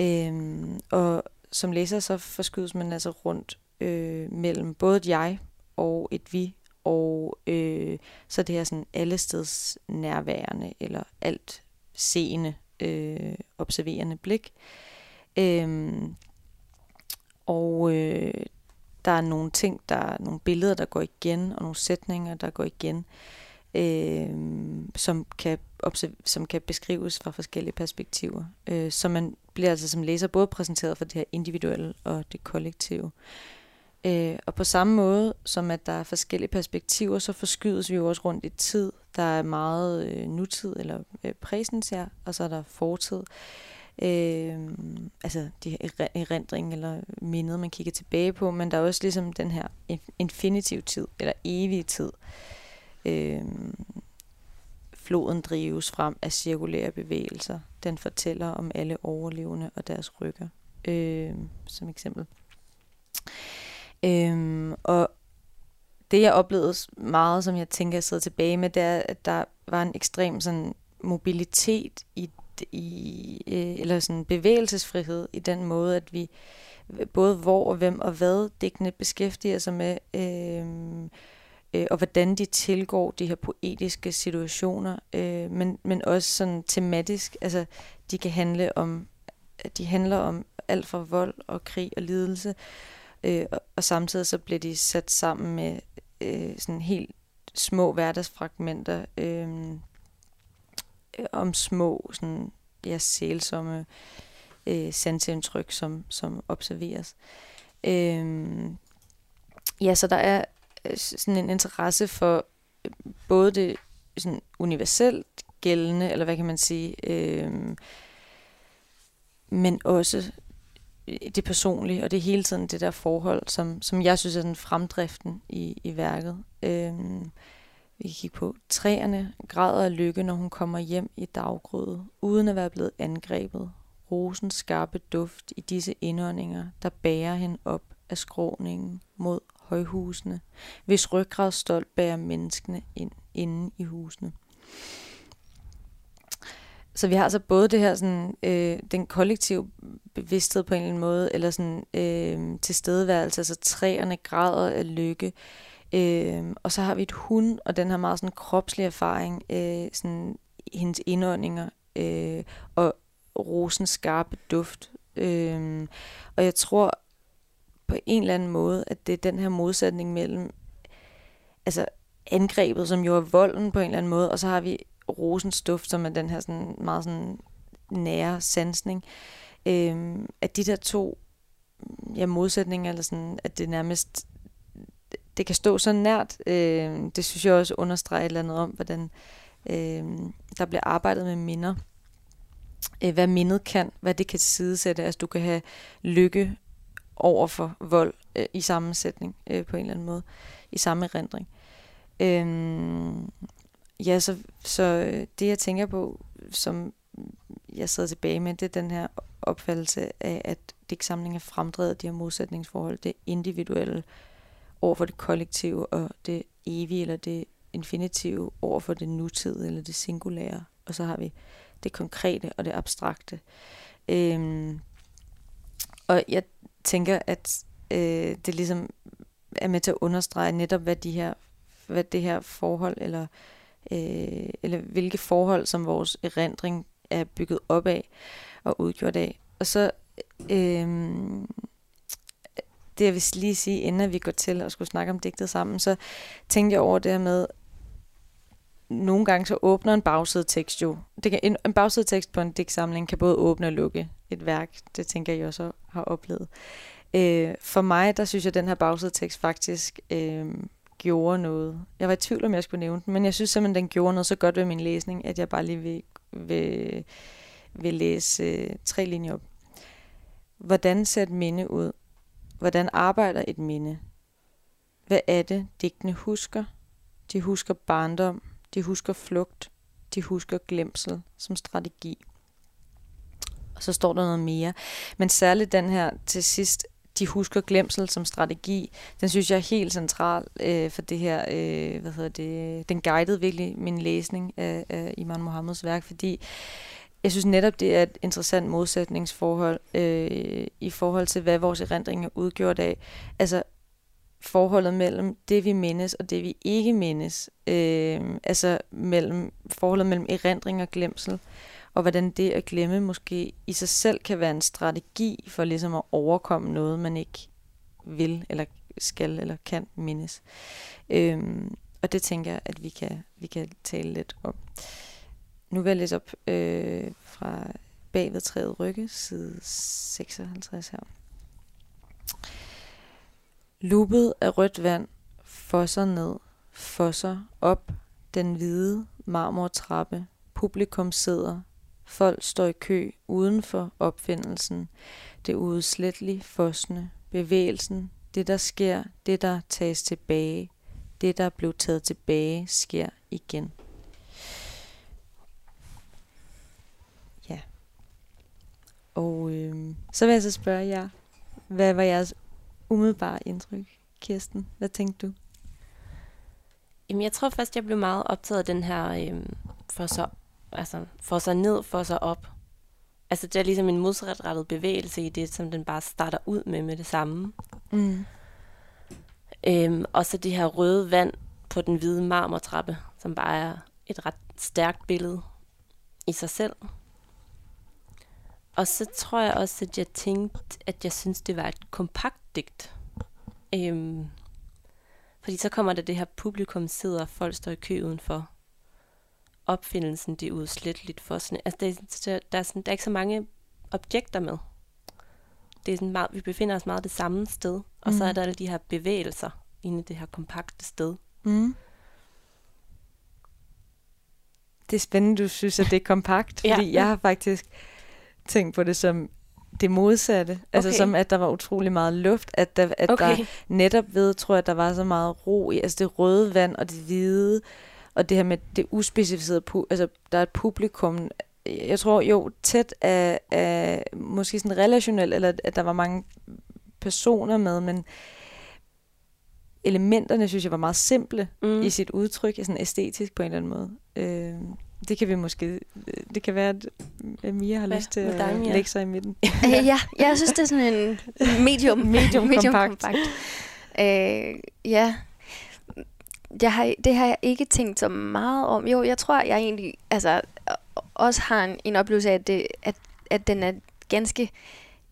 Øh, og som læser så forskydes man altså rundt øh, mellem både et jeg og et vi, og øh, så det her sådan allesteds nærværende eller alt seende, øh, observerende blik. Øhm, og øh, der er nogle ting, der er nogle billeder, der går igen, og nogle sætninger, der går igen, øh, som, kan som kan beskrives fra forskellige perspektiver. Øh, så man bliver altså som læser både præsenteret for det her individuelle og det kollektive. Øh, Øh, og på samme måde som at der er forskellige perspektiver, så forskydes vi jo også rundt i tid. Der er meget øh, nutid eller øh, præsens her, og så er der fortid. Øh, altså de her erindring eller mindet, man kigger tilbage på, men der er også ligesom den her infinitiv tid, eller evige tid. Øh, floden drives frem af cirkulære bevægelser. Den fortæller om alle overlevende og deres rykker, øh, som eksempel. Øhm, og det jeg oplevede meget, som jeg tænker, jeg sidder tilbage med, det er, at der var en ekstrem sådan, mobilitet i, i øh, eller sådan bevægelsesfrihed i den måde, at vi både hvor og hvem og hvad digtene beskæftiger sig med, øh, øh, og hvordan de tilgår de her poetiske situationer, øh, men, men også sådan tematisk, altså de kan handle om, de handler om alt fra vold og krig og lidelse, øh, Øh, og, og samtidig så bliver de sat sammen med øh, sådan helt små hverdagsfragmenter øh, om små sådan ja, sælsomme øh, sanseindtryk, som, som observeres. Øh, ja, så der er øh, sådan en interesse for øh, både det sådan universelt gældende, eller hvad kan man sige, øh, men også Øh, det personlige, og det hele tiden det der forhold, som, som jeg synes er den fremdriften i, i værket. Øhm, vi kan kigge på træerne, græder af lykke, når hun kommer hjem i daggrødet, uden at være blevet angrebet. Rosens skarpe duft i disse indåndinger, der bærer hende op af skråningen mod højhusene, hvis ryggrad stolt bærer menneskene ind inde i husene. Så vi har altså både det her sådan, øh, den kollektive bevidsthed på en eller anden måde, eller sådan øh, tilstedeværelse, altså træerne græder af lykke. Øh, og så har vi et hund, og den har meget sådan kropslig erfaring, øh, sådan hendes indåndinger, øh, og rosens skarpe duft. Øh, og jeg tror, på en eller anden måde, at det er den her modsætning mellem altså angrebet, som jo er volden på en eller anden måde, og så har vi rosens duft, som er den her sådan meget sådan nære sansning. øh, at de der to ja, modsætninger, eller sådan, at det nærmest det kan stå så nært, øh, det synes jeg også understreger et eller andet om, hvordan øh, der bliver arbejdet med minder. Øh, hvad mindet kan, hvad det kan sidesætte. Altså du kan have lykke over for vold øh, i sammensætning øh, på en eller anden måde, i samme erindring. Øhm, ja, så, så øh, det jeg tænker på, som jeg sidder tilbage med, det er den her opfattelse af, at digtsamling er fremdrevet de her modsætningsforhold, det individuelle over for det kollektive, og det evige eller det infinitive over for det nutid eller det singulære. Og så har vi det konkrete og det abstrakte. Øhm, og jeg tænker, at øh, det ligesom er med til at understrege netop, hvad de her, hvad det her forhold, eller, øh, Øh, eller hvilke forhold, som vores erindring er bygget op af og udgjort af. Og så øh, det jeg vil lige sige, inden vi går til at skulle snakke om digtet sammen, så tænkte jeg over det her med, nogle gange så åbner en bagsidetekst jo. Det kan, en, en bagsidetekst på en digtsamling kan både åbne og lukke et værk. Det tænker jeg også har oplevet. Øh, for mig, der synes jeg, at den her bagsidetekst faktisk øh, gjorde noget. Jeg var i tvivl, om jeg skulle nævne den, men jeg synes simpelthen, den gjorde noget så godt ved min læsning, at jeg bare lige vil, vil, vil læse øh, tre linjer op. Hvordan ser et minde ud? Hvordan arbejder et minde? Hvad er det, digtene husker? De husker barndom, de husker flugt, de husker glemsel som strategi. Og så står der noget mere. Men særligt den her til sidst, de husker glemsel som strategi, den synes jeg er helt central øh, for det her, øh, hvad hedder det, den guidede virkelig min læsning af, af Iman Mohammeds værk, fordi jeg synes netop, det er et interessant modsætningsforhold øh, i forhold til, hvad vores erindring er udgjort af. Altså forholdet mellem det, vi mindes, og det, vi ikke mindes. Øh, altså mellem forholdet mellem erindring og glemsel. Og hvordan det at glemme måske i sig selv kan være en strategi for ligesom at overkomme noget, man ikke vil, eller skal, eller kan mindes. Øhm, og det tænker jeg, at vi kan, vi kan tale lidt om. Nu vil jeg læse op øh, fra bagved træet rygge, side 56 her. Luppet af rødt vand fosser ned, fosser op den hvide marmortrappe. Publikum sidder. Folk står i kø uden for opfindelsen. Det udslettelige fosne, bevægelsen, det der sker, det der tages tilbage, det der blev taget tilbage, sker igen. Ja. Og øh, så vil jeg så spørge jer, hvad var jeres umiddelbare indtryk, Kirsten? Hvad tænkte du? Jamen, jeg tror først, jeg blev meget optaget af den her øh, for, så, altså, for sig ned, for sig op. Altså, det er ligesom en modsatrettet bevægelse i det, som den bare starter ud med med det samme. Mm. Øhm, og så det her røde vand på den hvide marmortrappe, som bare er et ret stærkt billede i sig selv. Og så tror jeg også, at jeg tænkte, at jeg synes, det var et kompakt digt. Øhm, fordi så kommer der det her publikum sidder, og folk står i kø udenfor. Opfindelsen, det er udsletteligt for sådan... Altså, det er, der, er sådan, der er ikke så mange objekter med. Det er sådan meget, vi befinder os meget det samme sted, og mm. så er der alle de her bevægelser inde i det her kompakte sted. Mm. Det er spændende, du synes, at det er kompakt, <laughs> fordi ja. jeg har faktisk tænkt på det som det modsatte. Altså, okay. Altså som, at der var utrolig meget luft. At der, at okay. der netop ved, tror jeg, at der var så meget ro i. Altså det røde vand og det hvide. Og det her med det uspecificerede. Altså der er et publikum. Jeg tror jo tæt af, af måske sådan relationelt, eller at der var mange personer med, men elementerne synes jeg var meget simple mm. i sit udtryk, sådan æstetisk på en eller anden måde. Øh, det kan vi måske... Det kan være, at Mia har Hvad? lyst til at dig, lægge sig i midten. <laughs> Øh, ja, jeg synes, det er sådan en <laughs> medium, medium, <laughs> medium kompakt. kompakt. Uh, ja, jeg har, det har jeg ikke tænkt så meget om. Jo, jeg tror, jeg egentlig altså, også har en, en oplevelse af, at, det, at, at den er ganske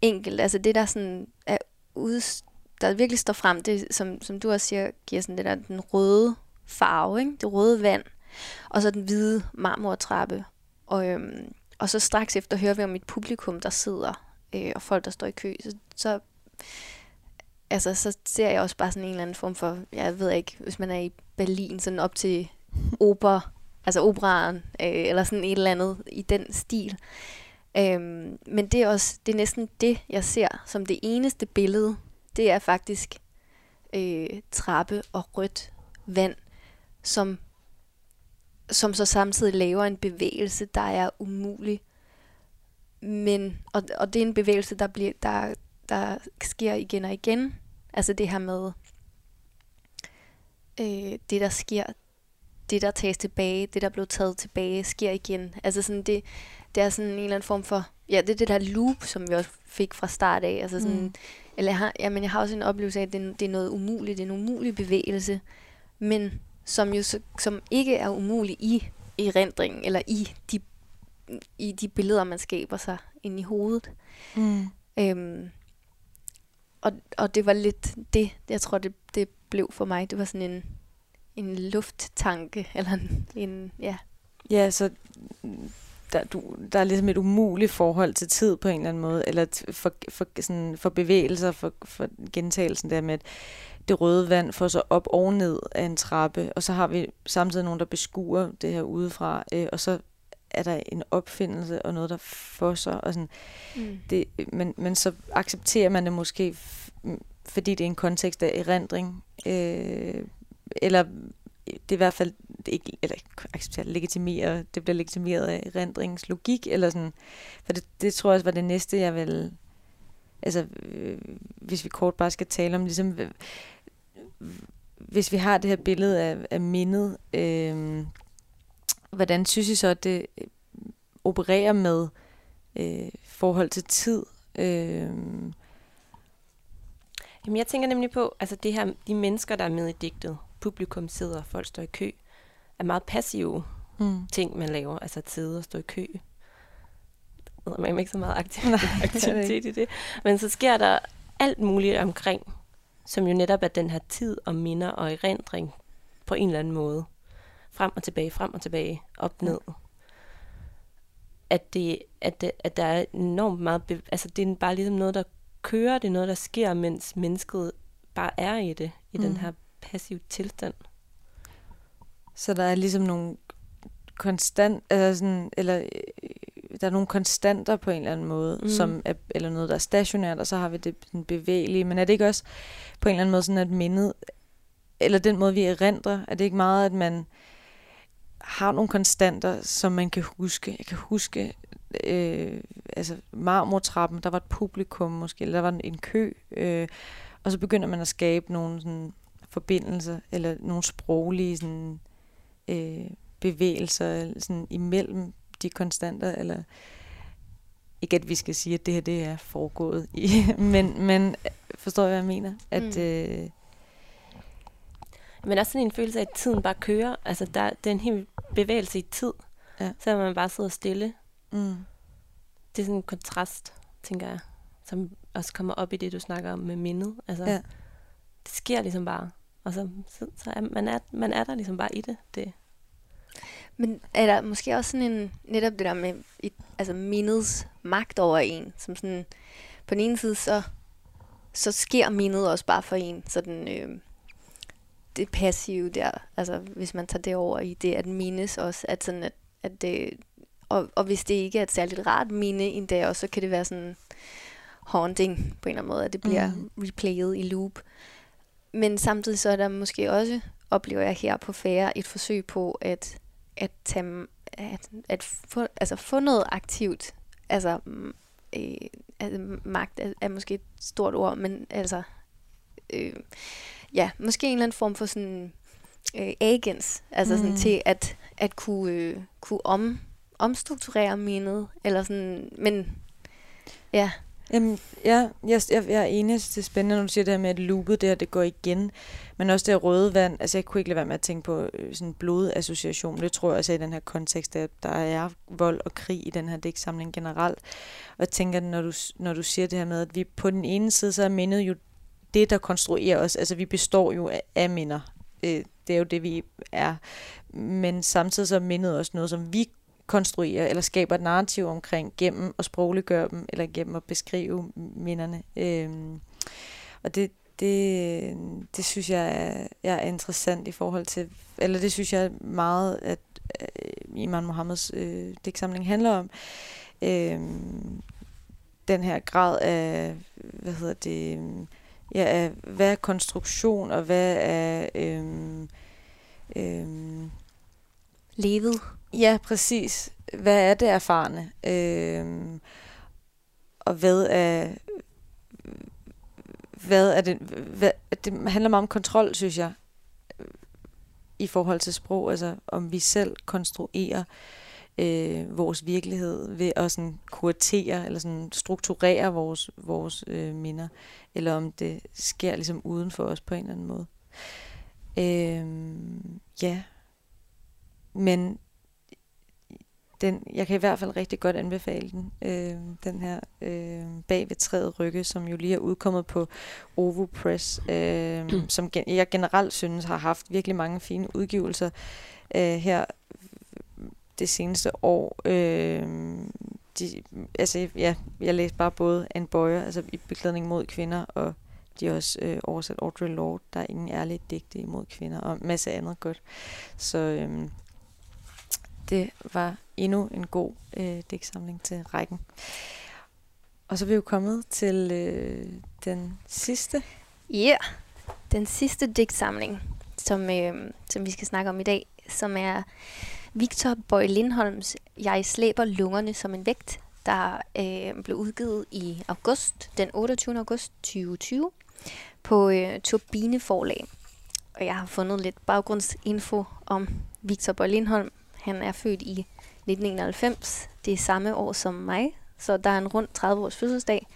enkel. Altså det, der sådan er ud, der virkelig står frem, det som, som du også siger, giver sådan det der den røde farve, ikke? det røde vand. Og så den hvide marmortrappe. Og, øhm, og så straks efter hører vi om et publikum, der sidder, øh, og folk, der står i kø. Så, så, altså, så ser jeg også bare sådan en eller anden form for, jeg ved ikke, hvis man er i Berlin, sådan op til opera, altså operaen, øh, eller sådan et eller andet i den stil. Øhm, men det er også, det er næsten det, jeg ser som det eneste billede. Det er faktisk øh, trappe og rødt vand, som som så samtidig laver en bevægelse, der er umulig. Men, og, og det er en bevægelse, der, bliver, der, der sker igen og igen. Altså det her med, øh, det der sker, det der tages tilbage, det der blev taget tilbage, sker igen. Altså sådan det, det er sådan en eller anden form for, ja, det er det der loop, som vi også fik fra start af. Altså sådan, mm. eller jeg har, jamen jeg har også en oplevelse af, at det, det er noget umuligt, det er en umulig bevægelse, men som jo som ikke er umulig i erindringen, eller i de, i de billeder, man skaber sig ind i hovedet. Mm. Øhm, og, og det var lidt det, jeg tror, det, det blev for mig. Det var sådan en, en lufttanke, <laughs> eller en, en ja. Ja, så der, du, der er ligesom et umuligt forhold til tid på en eller anden måde, eller for, for, sådan, for bevægelser, for, for gentagelsen der med, at det røde vand får så op og ned af en trappe, og så har vi samtidig nogen, der beskuer det her udefra, øh, og så er der en opfindelse og noget, der får sig. Og sådan. Mm. Det, men, men så accepterer man det måske, fordi det er en kontekst af erindring, øh, eller det er i hvert fald det ikke, eller acceptere, legitimere, det bliver legitimeret af erindringslogik, eller sådan. For det, det tror jeg også var det næste, jeg vil, altså, øh, hvis vi kort bare skal tale om, ligesom, hvis vi har det her billede af, af mindet, øh, hvordan synes I så, at det øh, opererer med øh, forhold til tid? Øh, Jamen, jeg tænker nemlig på, altså det her, de mennesker, der er med i digtet, publikum sidder, folk står i kø, er meget passive mm. ting, man laver, altså at sidde og stå i kø. Man er ikke så meget aktiv, Nej, aktivitet i det. Men så sker der alt muligt omkring, som jo netop er den her tid og minder og erindring på en eller anden måde. Frem og tilbage, frem og tilbage, op, ned. At, det, at, det, at der er enormt meget... Bev- altså det er bare ligesom noget, der kører. Det er noget, der sker, mens mennesket bare er i det. I mm. den her passive tilstand. Så der er ligesom nogle konstant, altså sådan, eller øh, der er nogle konstanter på en eller anden måde, mm. som er, eller noget, der er stationært, og så har vi det den bevægelige. Men er det ikke også på en eller anden måde sådan, at mindet, eller den måde, vi erindrer, er det ikke meget, at man har nogle konstanter, som man kan huske. Jeg kan huske, øh, altså marmortrappen, der var et publikum måske, eller der var en kø, øh, og så begynder man at skabe nogle sådan, forbindelser, eller nogle sproglige sådan, øh, bevægelser sådan, imellem de konstanter, eller ikke at vi skal sige, at det her det er foregået i, <laughs> men, men forstår jeg, hvad jeg mener? At, mm. øh, men også sådan en følelse af, at tiden bare kører. Altså, der, det er en helt bevægelse i tid, ja. selvom man bare sidder stille. Mm. Det er sådan en kontrast, tænker jeg, som også kommer op i det, du snakker om med mindet. Altså, ja. det sker ligesom bare. Og så, så, så er man, er, man er der ligesom bare i det. det. Men er der måske også sådan en, netop det der med et, altså mindets magt over en, som sådan, på den ene side, så, så sker mindet også bare for en, sådan, øh, det passive der, altså hvis man tager det over i det at mindes også, at sådan, at, at det, og, og hvis det ikke er et særligt rart minde endda også, så kan det være sådan haunting på en eller anden måde, at det bliver mm. replayet i loop. Men samtidig så er der måske også, oplever jeg her på færre, et forsøg på at, at, tage, at, at få, altså få noget aktivt. Altså, øh, altså magt er, er måske et stort ord, men altså, øh, ja, måske en eller anden form for sådan øh, agens, altså mm. sådan til at, at kunne, øh, kunne om, omstrukturere mindet, eller sådan, men ja. Jamen, ja, jeg, jeg, jeg er enig, det er spændende, når du siger det her med, at loopet det her, det går igen. Men også det røde vand, altså jeg kunne ikke lade være med at tænke på øh, sådan blodassociation. Det tror jeg også i den her kontekst, at der er vold og krig i den her digtsamling generelt. Og jeg tænker, når du, når du siger det her med, at vi på den ene side, så er mindet jo det, der konstruerer os. Altså vi består jo af, af minder. Øh, det er jo det, vi er. Men samtidig så mindet også noget, som vi konstruerer eller skaber et narrativ omkring gennem at sprogliggøre dem, eller gennem at beskrive minderne. Øh, og det, det, det synes jeg er, er interessant i forhold til, eller det synes jeg meget, at øh, Iman Mohammeds øh, digtsamling handler om. Øh, den her grad af, hvad hedder det, ja, hvad er konstruktion, og hvad er øhm, øhm, levet Ja, præcis. Hvad er det erfarne? Øh, og hvad er, hvad er det, hvad, det handler meget om kontrol, synes jeg, i forhold til sprog, altså om vi selv konstruerer øh, vores virkelighed ved at sådan kuratere eller sådan strukturere vores, vores øh, minder, eller om det sker ligesom uden for os på en eller anden måde. Øh, ja, men den, jeg kan i hvert fald rigtig godt anbefale den. Øh, den her øh, Bag ved træet rykke, som jo lige er udkommet på Ovo Press, øh, <clears throat> som gen- jeg generelt synes har haft virkelig mange fine udgivelser øh, her det seneste år. Øh, de, altså, ja, jeg læste bare både en Boyer, altså i beklædning mod kvinder, og de har også øh, oversat Audre Lorde, der er ingen ærlige digte imod kvinder, og en masse andet godt. Så øhm, det var endnu en god øh, digtsamling til rækken. Og så er vi jo kommet til øh, den sidste. Ja, yeah. den sidste digtsamling, som, øh, som vi skal snakke om i dag, som er Victor Bøj Lindholms Jeg slæber lungerne som en vægt, der øh, blev udgivet i august, den 28. august 2020, på øh, Turbine Forlag. Og jeg har fundet lidt baggrundsinfo om Victor Bøj Lindholm. Han er født i 1991. Det er samme år som mig, så der er en rundt 30 års fødselsdag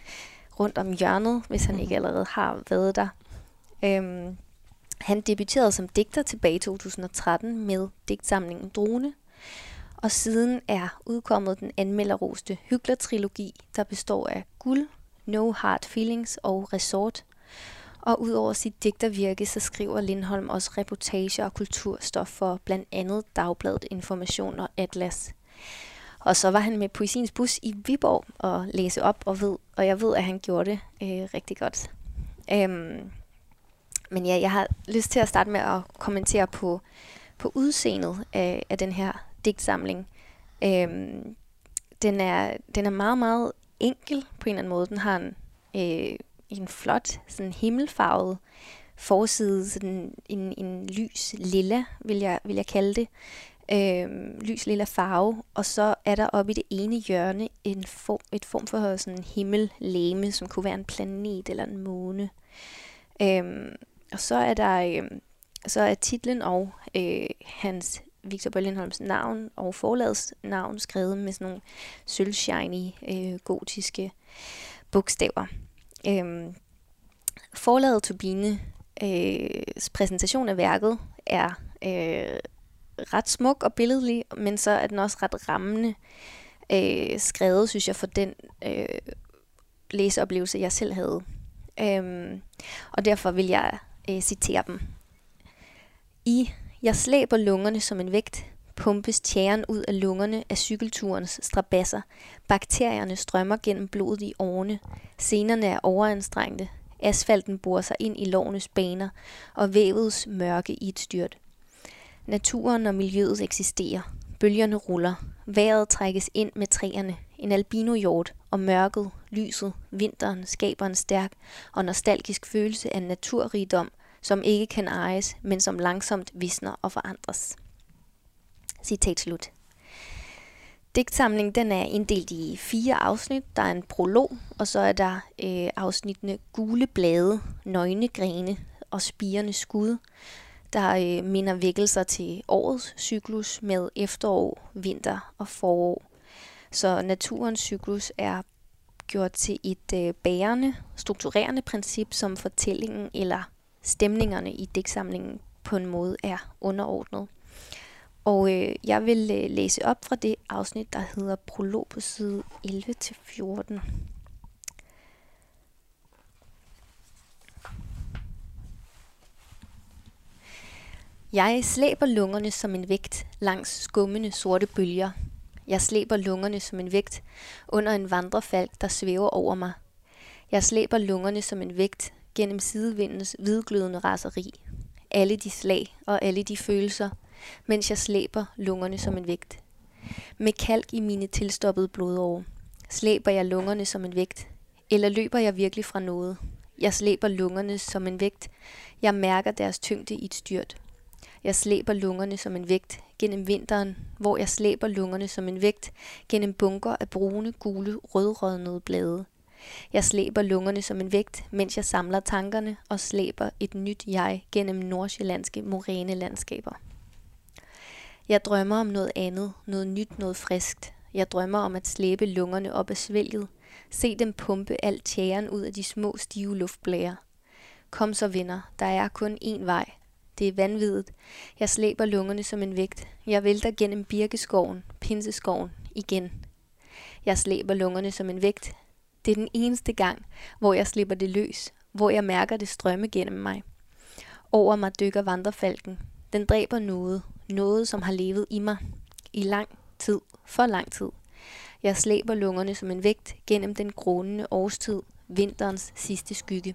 rundt om hjørnet, hvis han ikke allerede har været der. Øhm, han debuterede som digter tilbage i 2013 med digtsamlingen Drone, og siden er udkommet den anmelderroste Hygler-trilogi, der består af Guld, No Hard Feelings og Resort. Og udover sit digtervirke, så skriver Lindholm også reportager og kulturstof for blandt andet Dagbladet Information og Atlas. Og så var han med Poesiens Bus i Viborg og læse op, og, ved, og jeg ved, at han gjorde det øh, rigtig godt. Øhm, men ja, jeg har lyst til at starte med at kommentere på, på udseendet af, af den her digtsamling. Øhm, den, er, den er meget, meget enkel på en eller anden måde. Den har en, øh, en flot, sådan himmelfarvet forside, sådan en, en lys lilla, vil jeg, vil jeg kalde det. Øhm, lys lilla farve, og så er der oppe i det ene hjørne en form, et form for sådan en himmellæme, som kunne være en planet eller en måne. Øhm, og så er der øh, så er titlen og øh, hans Victor Bøllenholms navn og forlagets navn skrevet med sådan nogle sølvshiny øh, gotiske bogstaver. Øh, forlaget Turbine øh, præsentation af værket er øh, ret smuk og billedlig, men så er den også ret rammende øh, skrevet, synes jeg, for den øh, læseoplevelse, jeg selv havde. Øhm, og derfor vil jeg øh, citere dem. I Jeg slæber lungerne som en vægt, pumpes tjæren ud af lungerne af cykelturens strabasser. Bakterierne strømmer gennem blodet i årene. Senerne er overanstrengte. Asfalten borer sig ind i lårnes baner, og vævets mørke i et styrt. Naturen og miljøet eksisterer. Bølgerne ruller. Vejret trækkes ind med træerne. En albinojord og mørket, lyset, vinteren skaber en stærk og nostalgisk følelse af naturrigdom som ikke kan ejes, men som langsomt visner og forandres. Citat slut. Digtsamlingen den er inddelt i fire afsnit. Der er en prolog, og så er der øh, afsnittene Gule blade, Nøgne grene og Spirende skud, der øh, minder vækkelser til årets cyklus med efterår, vinter og forår. Så naturens cyklus er gjort til et øh, bærende, strukturerende princip, som fortællingen eller stemningerne i digtsamlingen på en måde er underordnet. Og øh, jeg vil øh, læse op fra det afsnit, der hedder Prolog på side 11-14. Jeg slæber lungerne som en vægt langs skummende sorte bølger. Jeg slæber lungerne som en vægt under en vandrefalk, der svæver over mig. Jeg slæber lungerne som en vægt gennem sidevindens hvidglødende raseri. Alle de slag og alle de følelser, mens jeg slæber lungerne som en vægt. Med kalk i mine tilstoppede blodår. Slæber jeg lungerne som en vægt? Eller løber jeg virkelig fra noget? Jeg slæber lungerne som en vægt. Jeg mærker deres tyngde i et styrt. Jeg slæber lungerne som en vægt gennem vinteren, hvor jeg slæber lungerne som en vægt gennem bunker af brune, gule, rødrødnede blade. Jeg slæber lungerne som en vægt, mens jeg samler tankerne og slæber et nyt jeg gennem nordsjællandske morænelandskaber. Jeg drømmer om noget andet, noget nyt, noget friskt. Jeg drømmer om at slæbe lungerne op af svælget, se dem pumpe alt tjæren ud af de små, stive luftblærer. Kom så venner, der er kun én vej. Det er vanvittigt. Jeg slæber lungerne som en vægt. Jeg vælter gennem birkeskoven, pinseskoven, igen. Jeg slæber lungerne som en vægt. Det er den eneste gang, hvor jeg slipper det løs, hvor jeg mærker det strømme gennem mig. Over mig dykker vandrefalken. Den dræber noget, noget som har levet i mig i lang tid, for lang tid. Jeg slæber lungerne som en vægt gennem den grånende årstid, vinterens sidste skygge.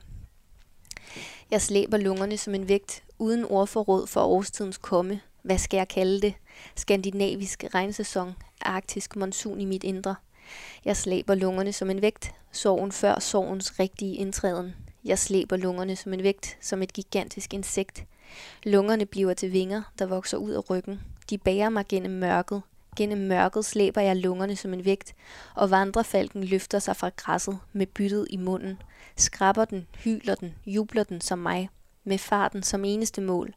Jeg slæber lungerne som en vægt, uden ordforråd for årstidens komme. Hvad skal jeg kalde det? Skandinavisk regnsæson, arktisk monsun i mit indre. Jeg slæber lungerne som en vægt, sorgen før sorgens rigtige indtræden. Jeg slæber lungerne som en vægt, som et gigantisk insekt. Lungerne bliver til vinger, der vokser ud af ryggen. De bærer mig gennem mørket. Gennem mørket slæber jeg lungerne som en vægt, og vandrefalken løfter sig fra græsset med byttet i munden. Skrabber den, hyler den, jubler den som mig, med farten som eneste mål.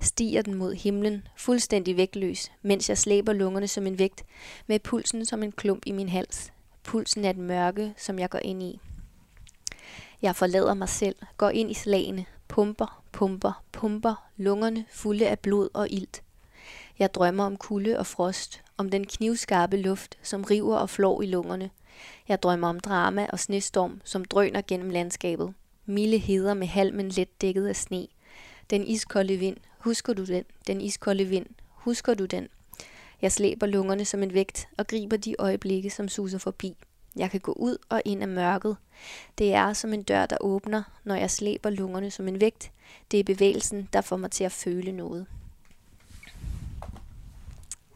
Stiger den mod himlen, fuldstændig vægtløs, mens jeg slæber lungerne som en vægt, med pulsen som en klump i min hals. Pulsen er et mørke, som jeg går ind i. Jeg forlader mig selv, går ind i slagene, pumper, pumper, pumper, lungerne fulde af blod og ilt. Jeg drømmer om kulde og frost, om den knivskarpe luft, som river og flår i lungerne. Jeg drømmer om drama og snestorm, som drøner gennem landskabet. Milde heder med halmen let dækket af sne. Den iskolde vind, husker du den? Den iskolde vind, husker du den? Jeg slæber lungerne som en vægt og griber de øjeblikke, som suser forbi. Jeg kan gå ud og ind af mørket. Det er som en dør, der åbner, når jeg slæber lungerne som en vægt. Det er bevægelsen, der får mig til at føle noget.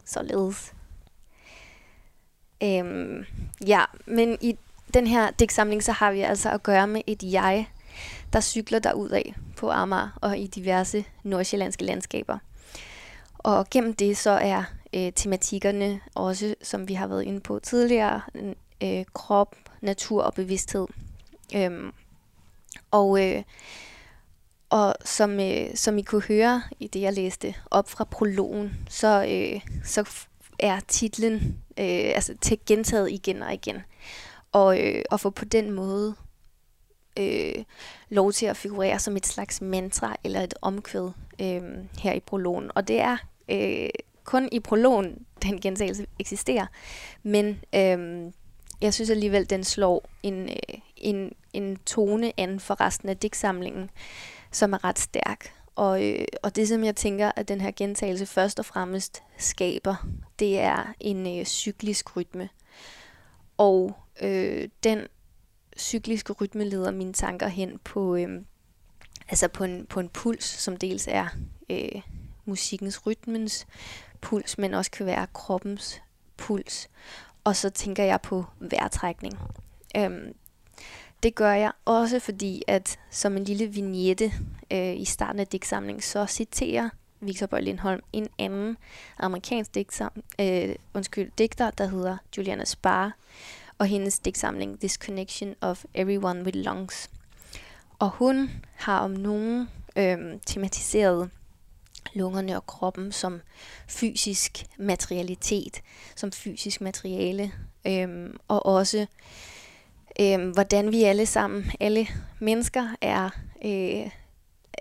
Således. Øhm, ja, men i den her digtsamling, så har vi altså at gøre med et jeg, der cykler derud af på Amager og i diverse nordsjællandske landskaber. Og gennem det så er øh, tematikkerne også, som vi har været inde på tidligere, øh, krop, natur og bevidsthed. Øhm, og øh, og som, øh, som I kunne høre i det, jeg læste op fra prologen, så, øh, så er titlen øh, altså til gentaget igen og igen. Og, øh, og få på den måde øh, lov til at figurere som et slags mantra eller et omkvæd øh, her i prologen. Og det er øh, kun i prologen, den gentagelse eksisterer. Men øh, jeg synes alligevel, den slår en, øh, en, en tone an for resten af digtsamlingen, som er ret stærk. Og, øh, og det, som jeg tænker, at den her gentagelse først og fremmest skaber, det er en øh, cyklisk rytme. Og øh, den cykliske rytme leder mine tanker hen på, øh, altså på, en, på en puls, som dels er øh, musikkens rytmens puls, men også kan være kroppens puls. Og så tænker jeg på vejrtrækning. Øhm, det gør jeg også fordi, at som en lille vignette øh, i starten af digtsamlingen, så citerer Victor Bøj Lindholm en anden amerikansk digter, øh, undskyld, digter, der hedder Juliana Spar, og hendes digtsamling This Connection of Everyone with Lungs. Og hun har om nogen øh, tematiseret lungerne og kroppen som fysisk materialitet, som fysisk materiale, øh, og også øh, hvordan vi alle sammen, alle mennesker, er øh,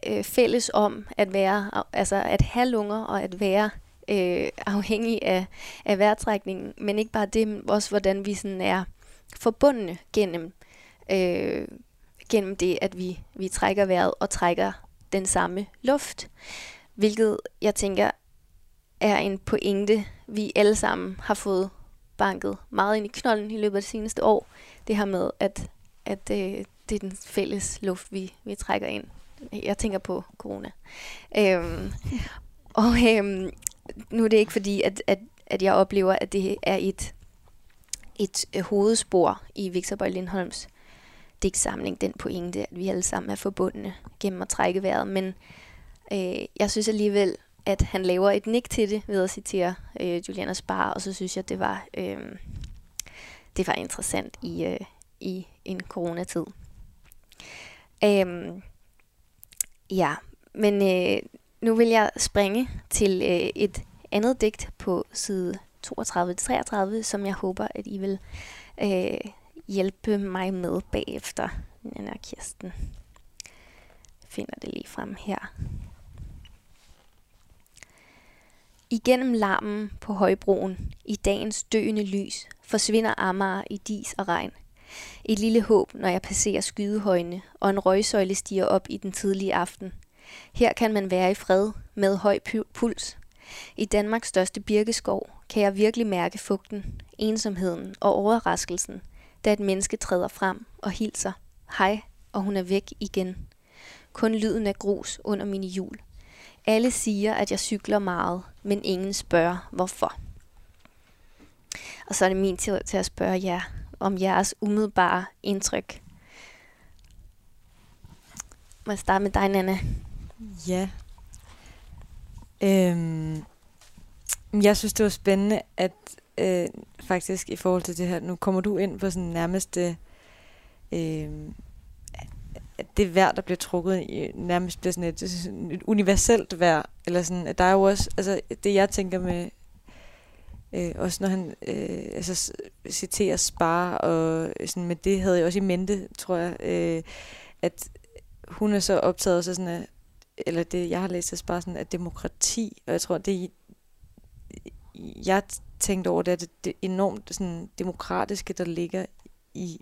øh, fælles om at være, altså at have lunger og at være øh, afhængig af, af vejrtrækningen, men ikke bare det, men også hvordan vi sådan er forbundne gennem, øh, gennem det, at vi, vi trækker vejret og trækker den samme luft, hvilket jeg tænker er en pointe, vi alle sammen har fået banket meget ind i knolden i løbet af det seneste år. Det her med, at, at øh, det er den fælles luft, vi, vi trækker ind. Jeg tænker på corona. Øhm, og øhm, nu er det ikke fordi, at, at, at jeg oplever, at det er et, et øh, hovedspor i Victor Bøj Lindholms digtsamling, den pointe, at vi alle sammen er forbundne gennem at trække vejret. Men øh, jeg synes alligevel, at han laver et nik til det ved at citere øh, Juliana Spar, og så synes jeg, det var, øh, det var interessant i, øh, i en coronatid. Øh, ja, men øh, nu vil jeg springe til øh, et andet digt på side 32-33, som jeg håber, at I vil øh, hjælpe mig med bagefter, Nana og Kirsten. Jeg finder det lige frem her. Igennem larmen på højbroen, i dagens døende lys, forsvinder Amager i dis og regn. Et lille håb, når jeg passerer skydehøjene, og en røgsøjle stiger op i den tidlige aften. Her kan man være i fred, med høj puls. I Danmarks største birkeskov kan jeg virkelig mærke fugten, ensomheden og overraskelsen, da et menneske træder frem og hilser. Hej, og hun er væk igen. Kun lyden af grus under mine hjul. Alle siger, at jeg cykler meget, men ingen spørger, hvorfor. Og så er det min tid til at spørge jer om jeres umiddelbare indtryk. Må jeg starte med dig, Nana? Ja. Øhm, jeg synes, det var spændende, at øh, faktisk i forhold til det her, nu kommer du ind på sådan nærmeste, øh, at det vejr, der bliver trukket i, nærmest bliver sådan et, et universelt vejr, eller sådan, at der er jo også, altså det jeg tænker med, øh, også når han øh, altså, citerer Spar, og sådan, med det havde jeg også i mente, tror jeg, øh, at hun er så optaget også sådan, at, eller det jeg har læst er bare sådan, at demokrati, og jeg tror, det jeg tænkte over, det er det, det enormt sådan, demokratiske, der ligger i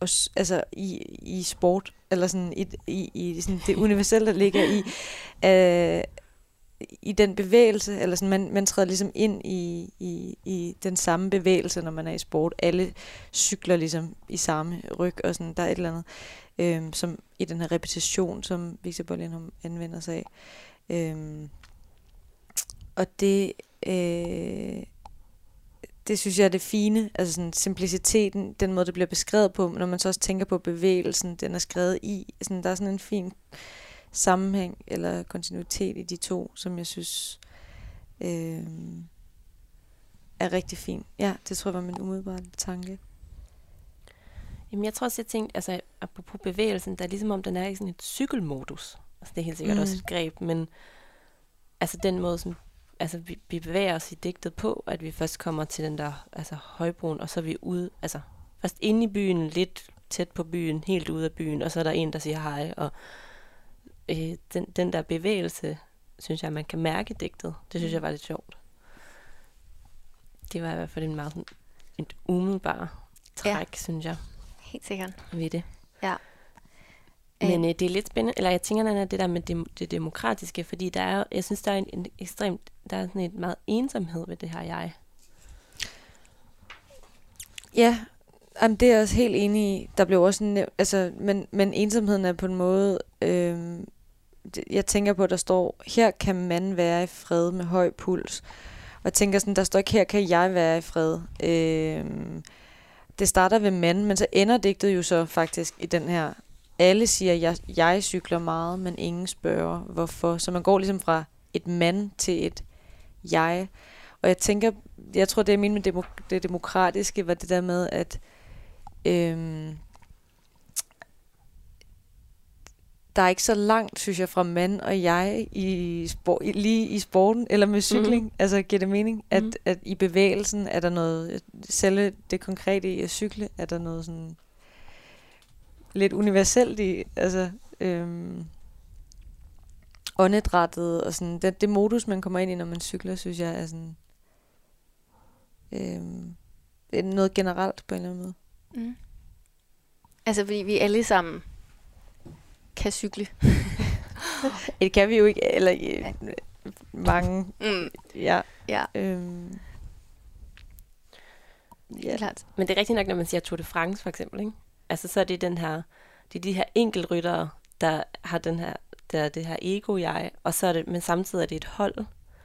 og, altså i, i sport, eller sådan i, i, i sådan det universelle, der ligger i, øh, i den bevægelse, eller sådan, man, man træder ligesom ind i, i, i den samme bevægelse, når man er i sport. Alle cykler ligesom i samme ryg, og sådan, der er et eller andet, øh, som i den her repetition, som Victor Berlin anvender sig af. Øh, og det Øh, det synes jeg er det fine, altså sådan simpliciteten, den måde, det bliver beskrevet på, når man så også tænker på bevægelsen, den er skrevet i. Sådan, der er sådan en fin sammenhæng eller kontinuitet i de to, som jeg synes øh, er rigtig fin. Ja, det tror jeg var min umiddelbare tanke. Jamen, jeg tror også, jeg tænkte, altså apropos bevægelsen, der er ligesom om, den er i sådan et cykelmodus. Altså, det er helt sikkert mm. også et greb, men altså den måde, som altså, vi, vi bevæger os i digtet på, at vi først kommer til den der altså, højbroen, og så er vi ude, altså først inde i byen, lidt tæt på byen, helt ude af byen, og så er der en, der siger hej, og øh, den, den der bevægelse, synes jeg, man kan mærke digtet. Det synes jeg var lidt sjovt. Det var i hvert fald en meget sådan, et umiddelbar træk, ja. synes jeg. Helt sikkert. Ved det. Men øh, det er lidt spændende, eller jeg tænker, at det der med det, det demokratiske, fordi der er, jeg synes, der er en, en ekstremt, der er sådan et meget ensomhed ved det her jeg. Ja, jamen, det er jeg også helt enig i. Der blev også en, altså, men, men ensomheden er på en måde, øh, jeg tænker på, at der står, her kan man være i fred med høj puls. Og jeg tænker sådan, der står ikke, her kan jeg være i fred. Øh, det starter ved mand, men så ender digtet jo så faktisk i den her alle siger, at jeg, jeg cykler meget, men ingen spørger, hvorfor. Så man går ligesom fra et mand til et jeg. Og jeg tænker, jeg tror, det er min med demok- det demokratiske, var det der med, at øhm, der er ikke så langt, synes jeg, fra mand og jeg i sport, lige i sporten eller med cykling. Mm. Altså, giver det mening? At, mm. at i bevægelsen er der noget, selv det konkrete i at cykle, er der noget sådan lidt universelt i, altså øhm, åndedrættet og sådan, det, det modus, man kommer ind i, når man cykler, synes jeg er sådan, øhm, det er noget generelt på en eller anden måde. Mm. Altså, fordi vi alle sammen kan cykle. <laughs> det kan vi jo ikke, eller ja. mange. Mm. Ja. ja. Øhm, ja. Klart. Men det er rigtigt nok, når man siger Tour de France for eksempel, ikke? Altså så er det den her, det er de her enkeltryttere, der har den her, der det her ego-jeg, og så er det, men samtidig er det et hold.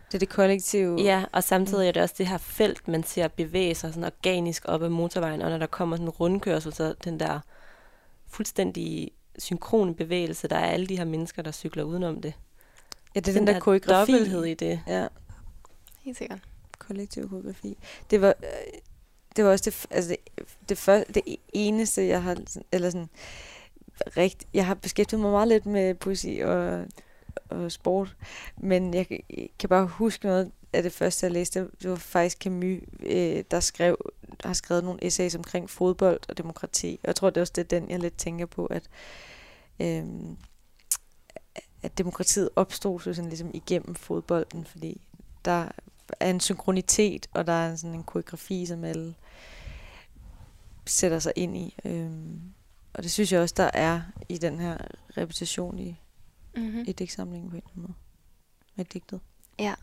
Det er det kollektive. Ja, og samtidig er det også det her felt, man ser bevæge sig sådan organisk op ad motorvejen, og når der kommer sådan en rundkørsel, så den der fuldstændig synkrone bevægelse, der er alle de her mennesker, der cykler udenom det. Ja, det er den, den der, der koreografi. i det. Ja. Helt sikkert. Kollektiv koreografi. Det var, øh, det var også det, altså det, det, første, det eneste, jeg har, eller sådan, rigt, jeg har beskæftiget mig meget lidt med poesi og, og sport, men jeg, jeg kan bare huske noget af det første, jeg læste, det var faktisk Camus, øh, der skrev, har skrevet nogle essays omkring fodbold og demokrati, og jeg tror, det er også det, den, jeg lidt tænker på, at øh, at demokratiet opstod så sådan ligesom igennem fodbolden, fordi der er en synkronitet, og der er sådan en koreografi, som alle sætter sig ind i. Øhm, og det synes jeg også, der er i den her repetition i, mm-hmm. i digtsamlingen på en eller anden måde. Med digtet. Ja.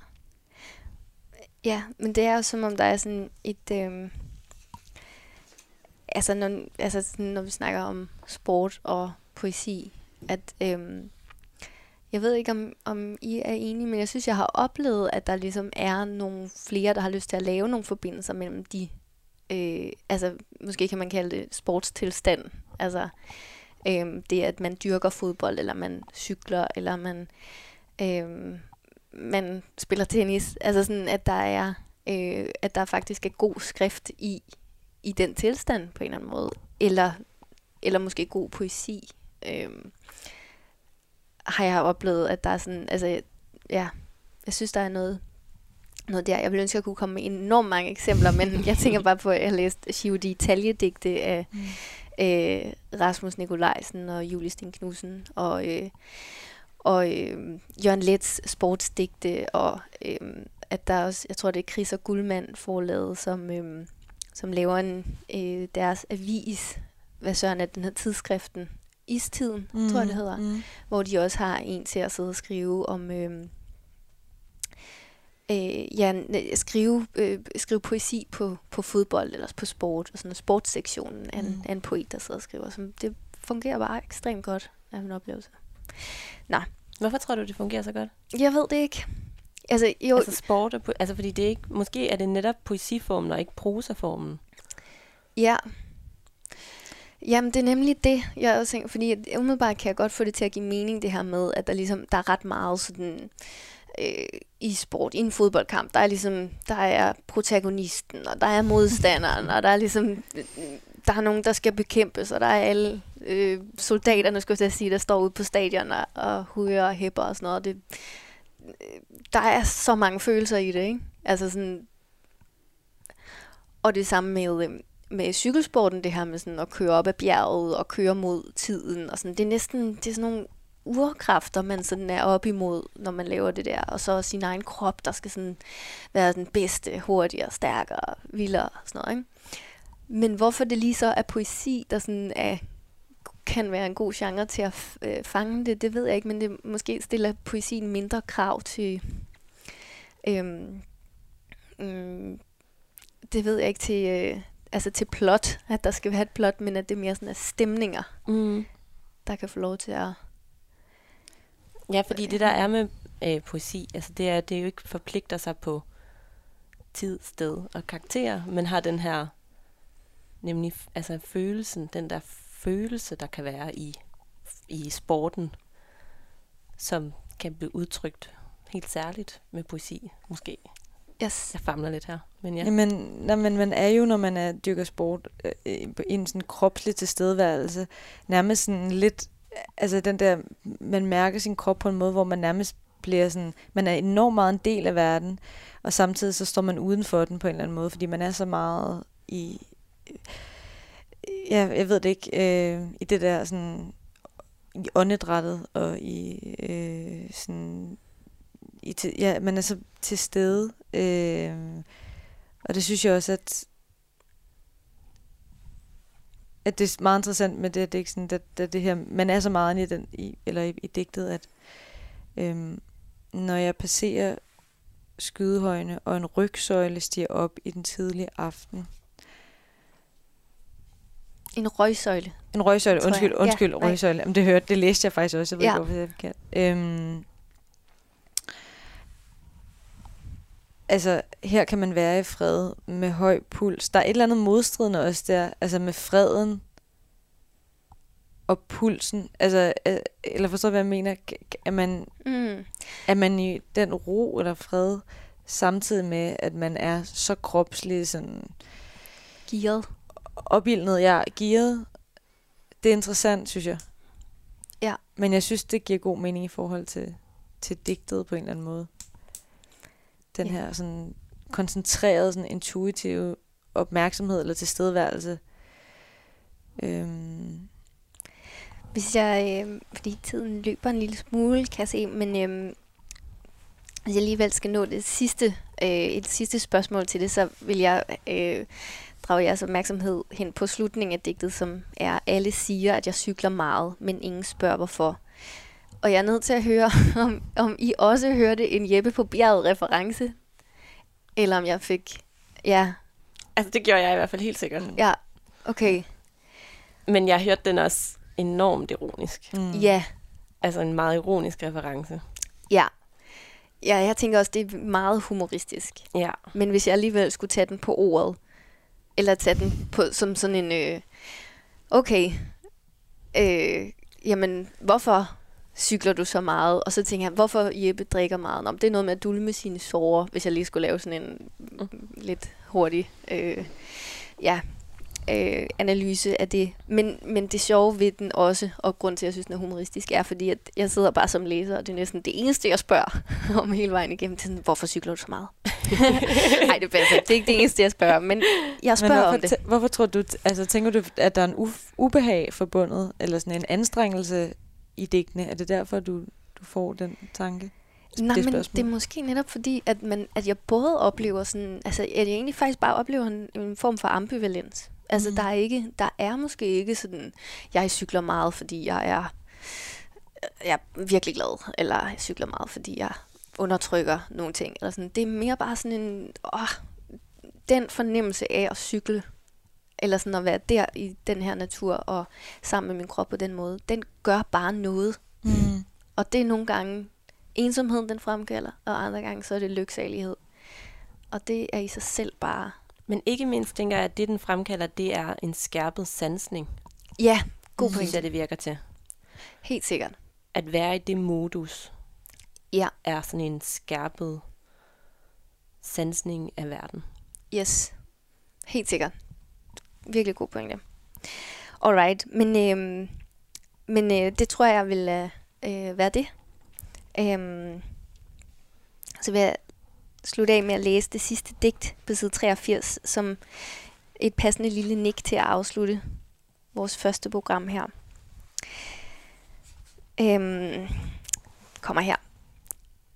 Ja, men det er jo som om, der er sådan et... Øhm, altså, når, altså sådan, når vi snakker om sport og poesi, at øhm, jeg ved ikke, om, om I er enige, men jeg synes, jeg har oplevet, at der ligesom er nogle flere, der har lyst til at lave nogle forbindelser mellem de, øh, altså måske kan man kalde det sportstilstand. Altså øh, det, at man dyrker fodbold, eller man cykler, eller man, øh, man spiller tennis. Altså sådan, at der er, øh, at der faktisk er god skrift i, i den tilstand på en eller anden måde. Eller, eller måske god poesi. Øh, har jeg oplevet, at der er sådan, altså, ja, jeg synes, der er noget, noget der. Jeg vil ønske, at jeg kunne komme med enormt mange eksempler, men jeg tænker bare på, at jeg har læst Shivdi Taljedigte af mm. øh, Rasmus Nikolajsen og Julie Sten Knudsen, og, øh, og øh, Jørgen Lets sportsdigte, og øh, at der også, jeg tror, det er Chris og Guldmand forlaget, som, øh, som laver en, øh, deres avis, hvad søren er den her tidsskriften, Istiden, mm, tror jeg det hedder, mm. hvor de også har en til at sidde og skrive om... Øh, øh, ja, skrive, øh, skrive poesi på, på fodbold eller på sport, og sådan sportssektionen af, mm. en, en poet, der sidder og skriver. Så det fungerer bare ekstremt godt af min oplevelse. Nej. Hvorfor tror du, det fungerer så godt? Jeg ved det ikke. Altså, jo, altså sport, og altså fordi det er ikke, måske er det netop poesiformen og ikke prosaformen. Ja, Jamen, det er nemlig det, jeg også tænker, fordi umiddelbart kan jeg godt få det til at give mening, det her med, at der ligesom, der er ret meget sådan, øh, Øh, i sport, i en fodboldkamp, der er ligesom, der er protagonisten, og der er modstanderen, og der er ligesom, øh, der er nogen, der skal bekæmpes, og der er alle øh, soldaterne, skulle jeg sige, der står ude på stadion og, og huger og hæpper og sådan noget. Det, øh, der er så mange følelser i det, ikke? Altså sådan, og det samme med, øh, med cykelsporten, det her med sådan at køre op ad bjerget og køre mod tiden. Og sådan. Det er næsten det er sådan nogle urkræfter, man sådan er op imod, når man laver det der. Og så sin egen krop, der skal sådan være den bedste, hurtigere, stærkere, vildere og sådan noget. Ikke? Men hvorfor det lige så er poesi, der sådan er, kan være en god genre til at øh, fange det, det ved jeg ikke, men det måske stiller poesien mindre krav til... Øhm, øhm, det ved jeg ikke til, øh, altså til plot, at der skal være et plot, men at det er mere sådan af stemninger, mm. der kan få lov til at... Ja, fordi det der er med øh, poesi, altså det er, det er jo ikke forpligter sig på tid, sted og karakter, men har den her, nemlig altså følelsen, den der følelse, der kan være i, i sporten, som kan blive udtrykt helt særligt med poesi, måske. Yes. Jeg famler lidt her. Men ja. Jamen, nej, men man er jo, når man er dyrker sport, øh, i en sådan kropslig tilstedeværelse, nærmest sådan lidt, altså den der, man mærker sin krop på en måde, hvor man nærmest bliver sådan, man er enormt meget en del af verden, og samtidig så står man uden for den på en eller anden måde, fordi man er så meget i, ja, jeg ved det ikke, øh, i det der sådan, i åndedrættet, og i øh, sådan i ja, man er så til stede. Øh, og det synes jeg også, at at det er meget interessant med det, at det, ikke sådan, at, at det her, man er så meget i, den, i, eller i, i digtet, at øhm, når jeg passerer skydehøjene, og en rygsøjle stiger op i den tidlige aften. En røgsøjle? En røgsøjle, undskyld, undskyld, ja, røgsøjle. Jamen, det hørte, det læste jeg faktisk også, jeg ved ja. ikke, hvorfor det er forkert. Øhm, altså, her kan man være i fred med høj puls. Der er et eller andet modstridende også der, altså med freden og pulsen. Altså, øh, eller forstår hvad jeg mener? Er man, mm. er man i den ro eller fred, samtidig med, at man er så kropslig sådan... Gearet. opildnet, ja, gearet. Det er interessant, synes jeg. Ja. Men jeg synes, det giver god mening i forhold til, til digtet på en eller anden måde. Den Ja. her sådan koncentrerede, sådan intuitive opmærksomhed eller tilstedeværelse. Øhm, Hvis jeg, øh, fordi tiden løber en lille smule, kan jeg se, men øh, hvis jeg alligevel skal nå det sidste, øh, et sidste spørgsmål til det, så vil jeg øh, drage jeres opmærksomhed hen på slutningen af digtet, som er, alle siger, at jeg cykler meget, men ingen spørger hvorfor. Og jeg er nødt til at høre, <laughs> om, om I også hørte en Jeppe på bjerget reference, eller om jeg fik, ja, Altså, det gjorde jeg i hvert fald helt sikkert. ja, okay, Men jeg hørte den også enormt ironisk. mm. ja, Altså en meget ironisk reference. ja. Ja, jeg tænker også, det er meget humoristisk. Ja. Men hvis jeg alligevel skulle tage den på ordet, eller tage den på, som sådan en, øh, okay, øh, jamen, hvorfor cykler du så meget? Og så tænker jeg, hvorfor Jeppe drikker meget? Nå, men det er noget med at dulme sine sårer, hvis jeg lige skulle lave sådan en mm, lidt hurtig øh, ja, øh, analyse af det. Men, men det sjove ved den også, og grund til, at jeg synes, den er humoristisk, er fordi, at jeg sidder bare som læser, og det er næsten det eneste, jeg spørger <laughs> om hele vejen igennem. Det er sådan, hvorfor cykler du så meget? <laughs> Nej, det passer. Det er ikke det eneste, jeg spørger, men jeg Men spørger hvorfor, om det. hvorfor tror du, altså tænker du, at der er en uf- ubehag forbundet, eller sådan en anstrengelse i digtene? Er det derfor, du, du får den tanke? Nej, det men det er måske netop fordi, at, man, at jeg både oplever sådan, altså at jeg egentlig faktisk bare oplever en, en form for ambivalens. Altså Mhm. der er ikke, der er måske ikke sådan, jeg cykler meget, fordi jeg er, jeg er virkelig glad, eller jeg cykler meget, fordi jeg undertrykker nogle ting. Eller sådan. Det er mere bare sådan en, åh, den fornemmelse af at cykle, eller sådan at være der i den her natur, og sammen med min krop på den måde, den gør bare noget. Mm. Og det er nogle gange ensomheden, den fremkalder, og andre gange så er det lyksalighed. Og det er i sig selv bare... Men ikke mindst tænker jeg, at det, den fremkalder, det er en skærpet sansning. Ja, god synes point. jeg, det virker til. Helt sikkert. At være i det modus Ja, er sådan en skærpet sansning af verden. yes. Helt sikkert. Virkelig god pointe. Alright, men, øhm, men øh, det tror jeg vil øh, øh, være det. Øhm, så vil jeg slutte af med at læse det sidste digt på side 83, som et passende lille nik til at afslutte vores første program her. Øhm, kommer her.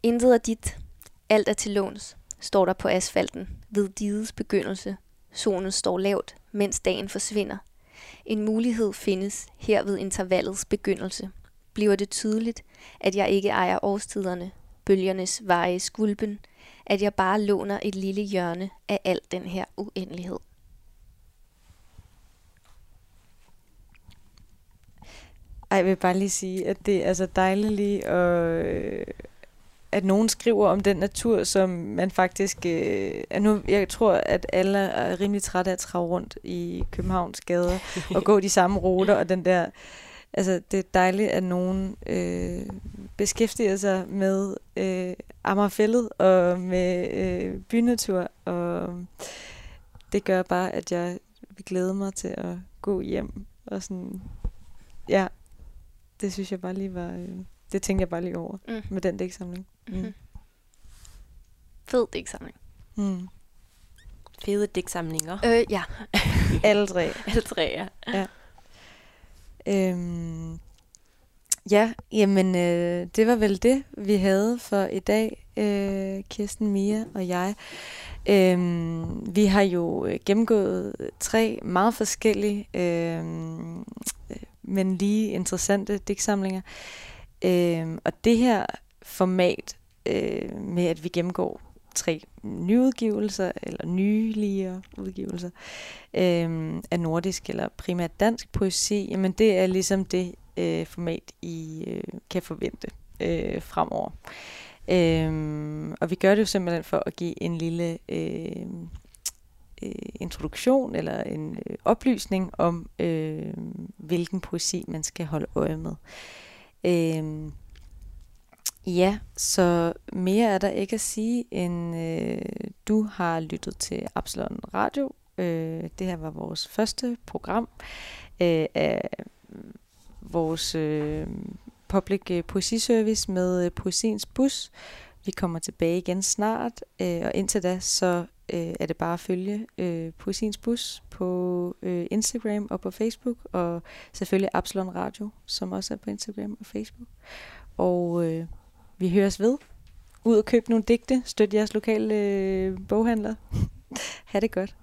Intet er dit, alt er til låns, står der på asfalten ved didets begyndelse. Solen står lavt, mens dagen forsvinder. En mulighed findes her ved intervallets begyndelse. Bliver det tydeligt, at jeg ikke ejer årstiderne, bølgernes veje skulpen, at jeg bare låner et lille hjørne af al den her uendelighed. Ej, jeg vil bare lige sige, at det er altså dejligt lige, at, øh, at nogen skriver om den natur, som man faktisk... Øh, at nu, jeg tror, at alle er rimelig trætte af at trave rundt i Københavns gader og gå de samme ruter, og den der... Altså, det er dejligt, at nogen øh, beskæftiger sig med øh, Amagerfællet og med øh, bynatur, og det gør bare, at jeg vil glæde mig til at gå hjem og sådan... Ja, det synes jeg bare lige var... Øh, det tænkte jeg bare lige over Mm. med den digtsamling. Mm. Fed digtsamling. Mm. Fede digtsamlinger. Øh, ja. <laughs> Alle tre. <laughs> Alle tre, ja. Øhm, ja, jamen øh, det var vel det, vi havde for i dag, øh, Kirsten, Mia og jeg. Øhm, vi har jo øh, gennemgået tre meget forskellige, øh, men lige interessante digtsamlinger. Øhm, og det her format øh, med, at vi gennemgår tre nyudgivelser, eller nyligere udgivelser, øh, af nordisk eller primært dansk poesi, jamen det er ligesom det øh, format, I øh, kan forvente øh, fremover. Øh, og vi gør det jo simpelthen for at give en lille øh, øh, introduktion eller en øh, oplysning om, øh, hvilken poesi man skal holde øje med. Øh, Ja, så mere er der ikke at sige, end øh, du har lyttet til Absalon Radio, Øh, det her var vores første program øh, af vores øh, public øh, poesiservice med øh, Poesiens Bus. Vi kommer tilbage igen snart, øh, og indtil da, så øh, er det bare at følge øh, Poesiens Bus på øh, Instagram og på Facebook, og selvfølgelig Absalon Radio, som også er på Instagram og Facebook. Og øh, vi høres ved. Ud og køb nogle digte. Støt jeres lokale øh, boghandler. <laughs> ha' det godt.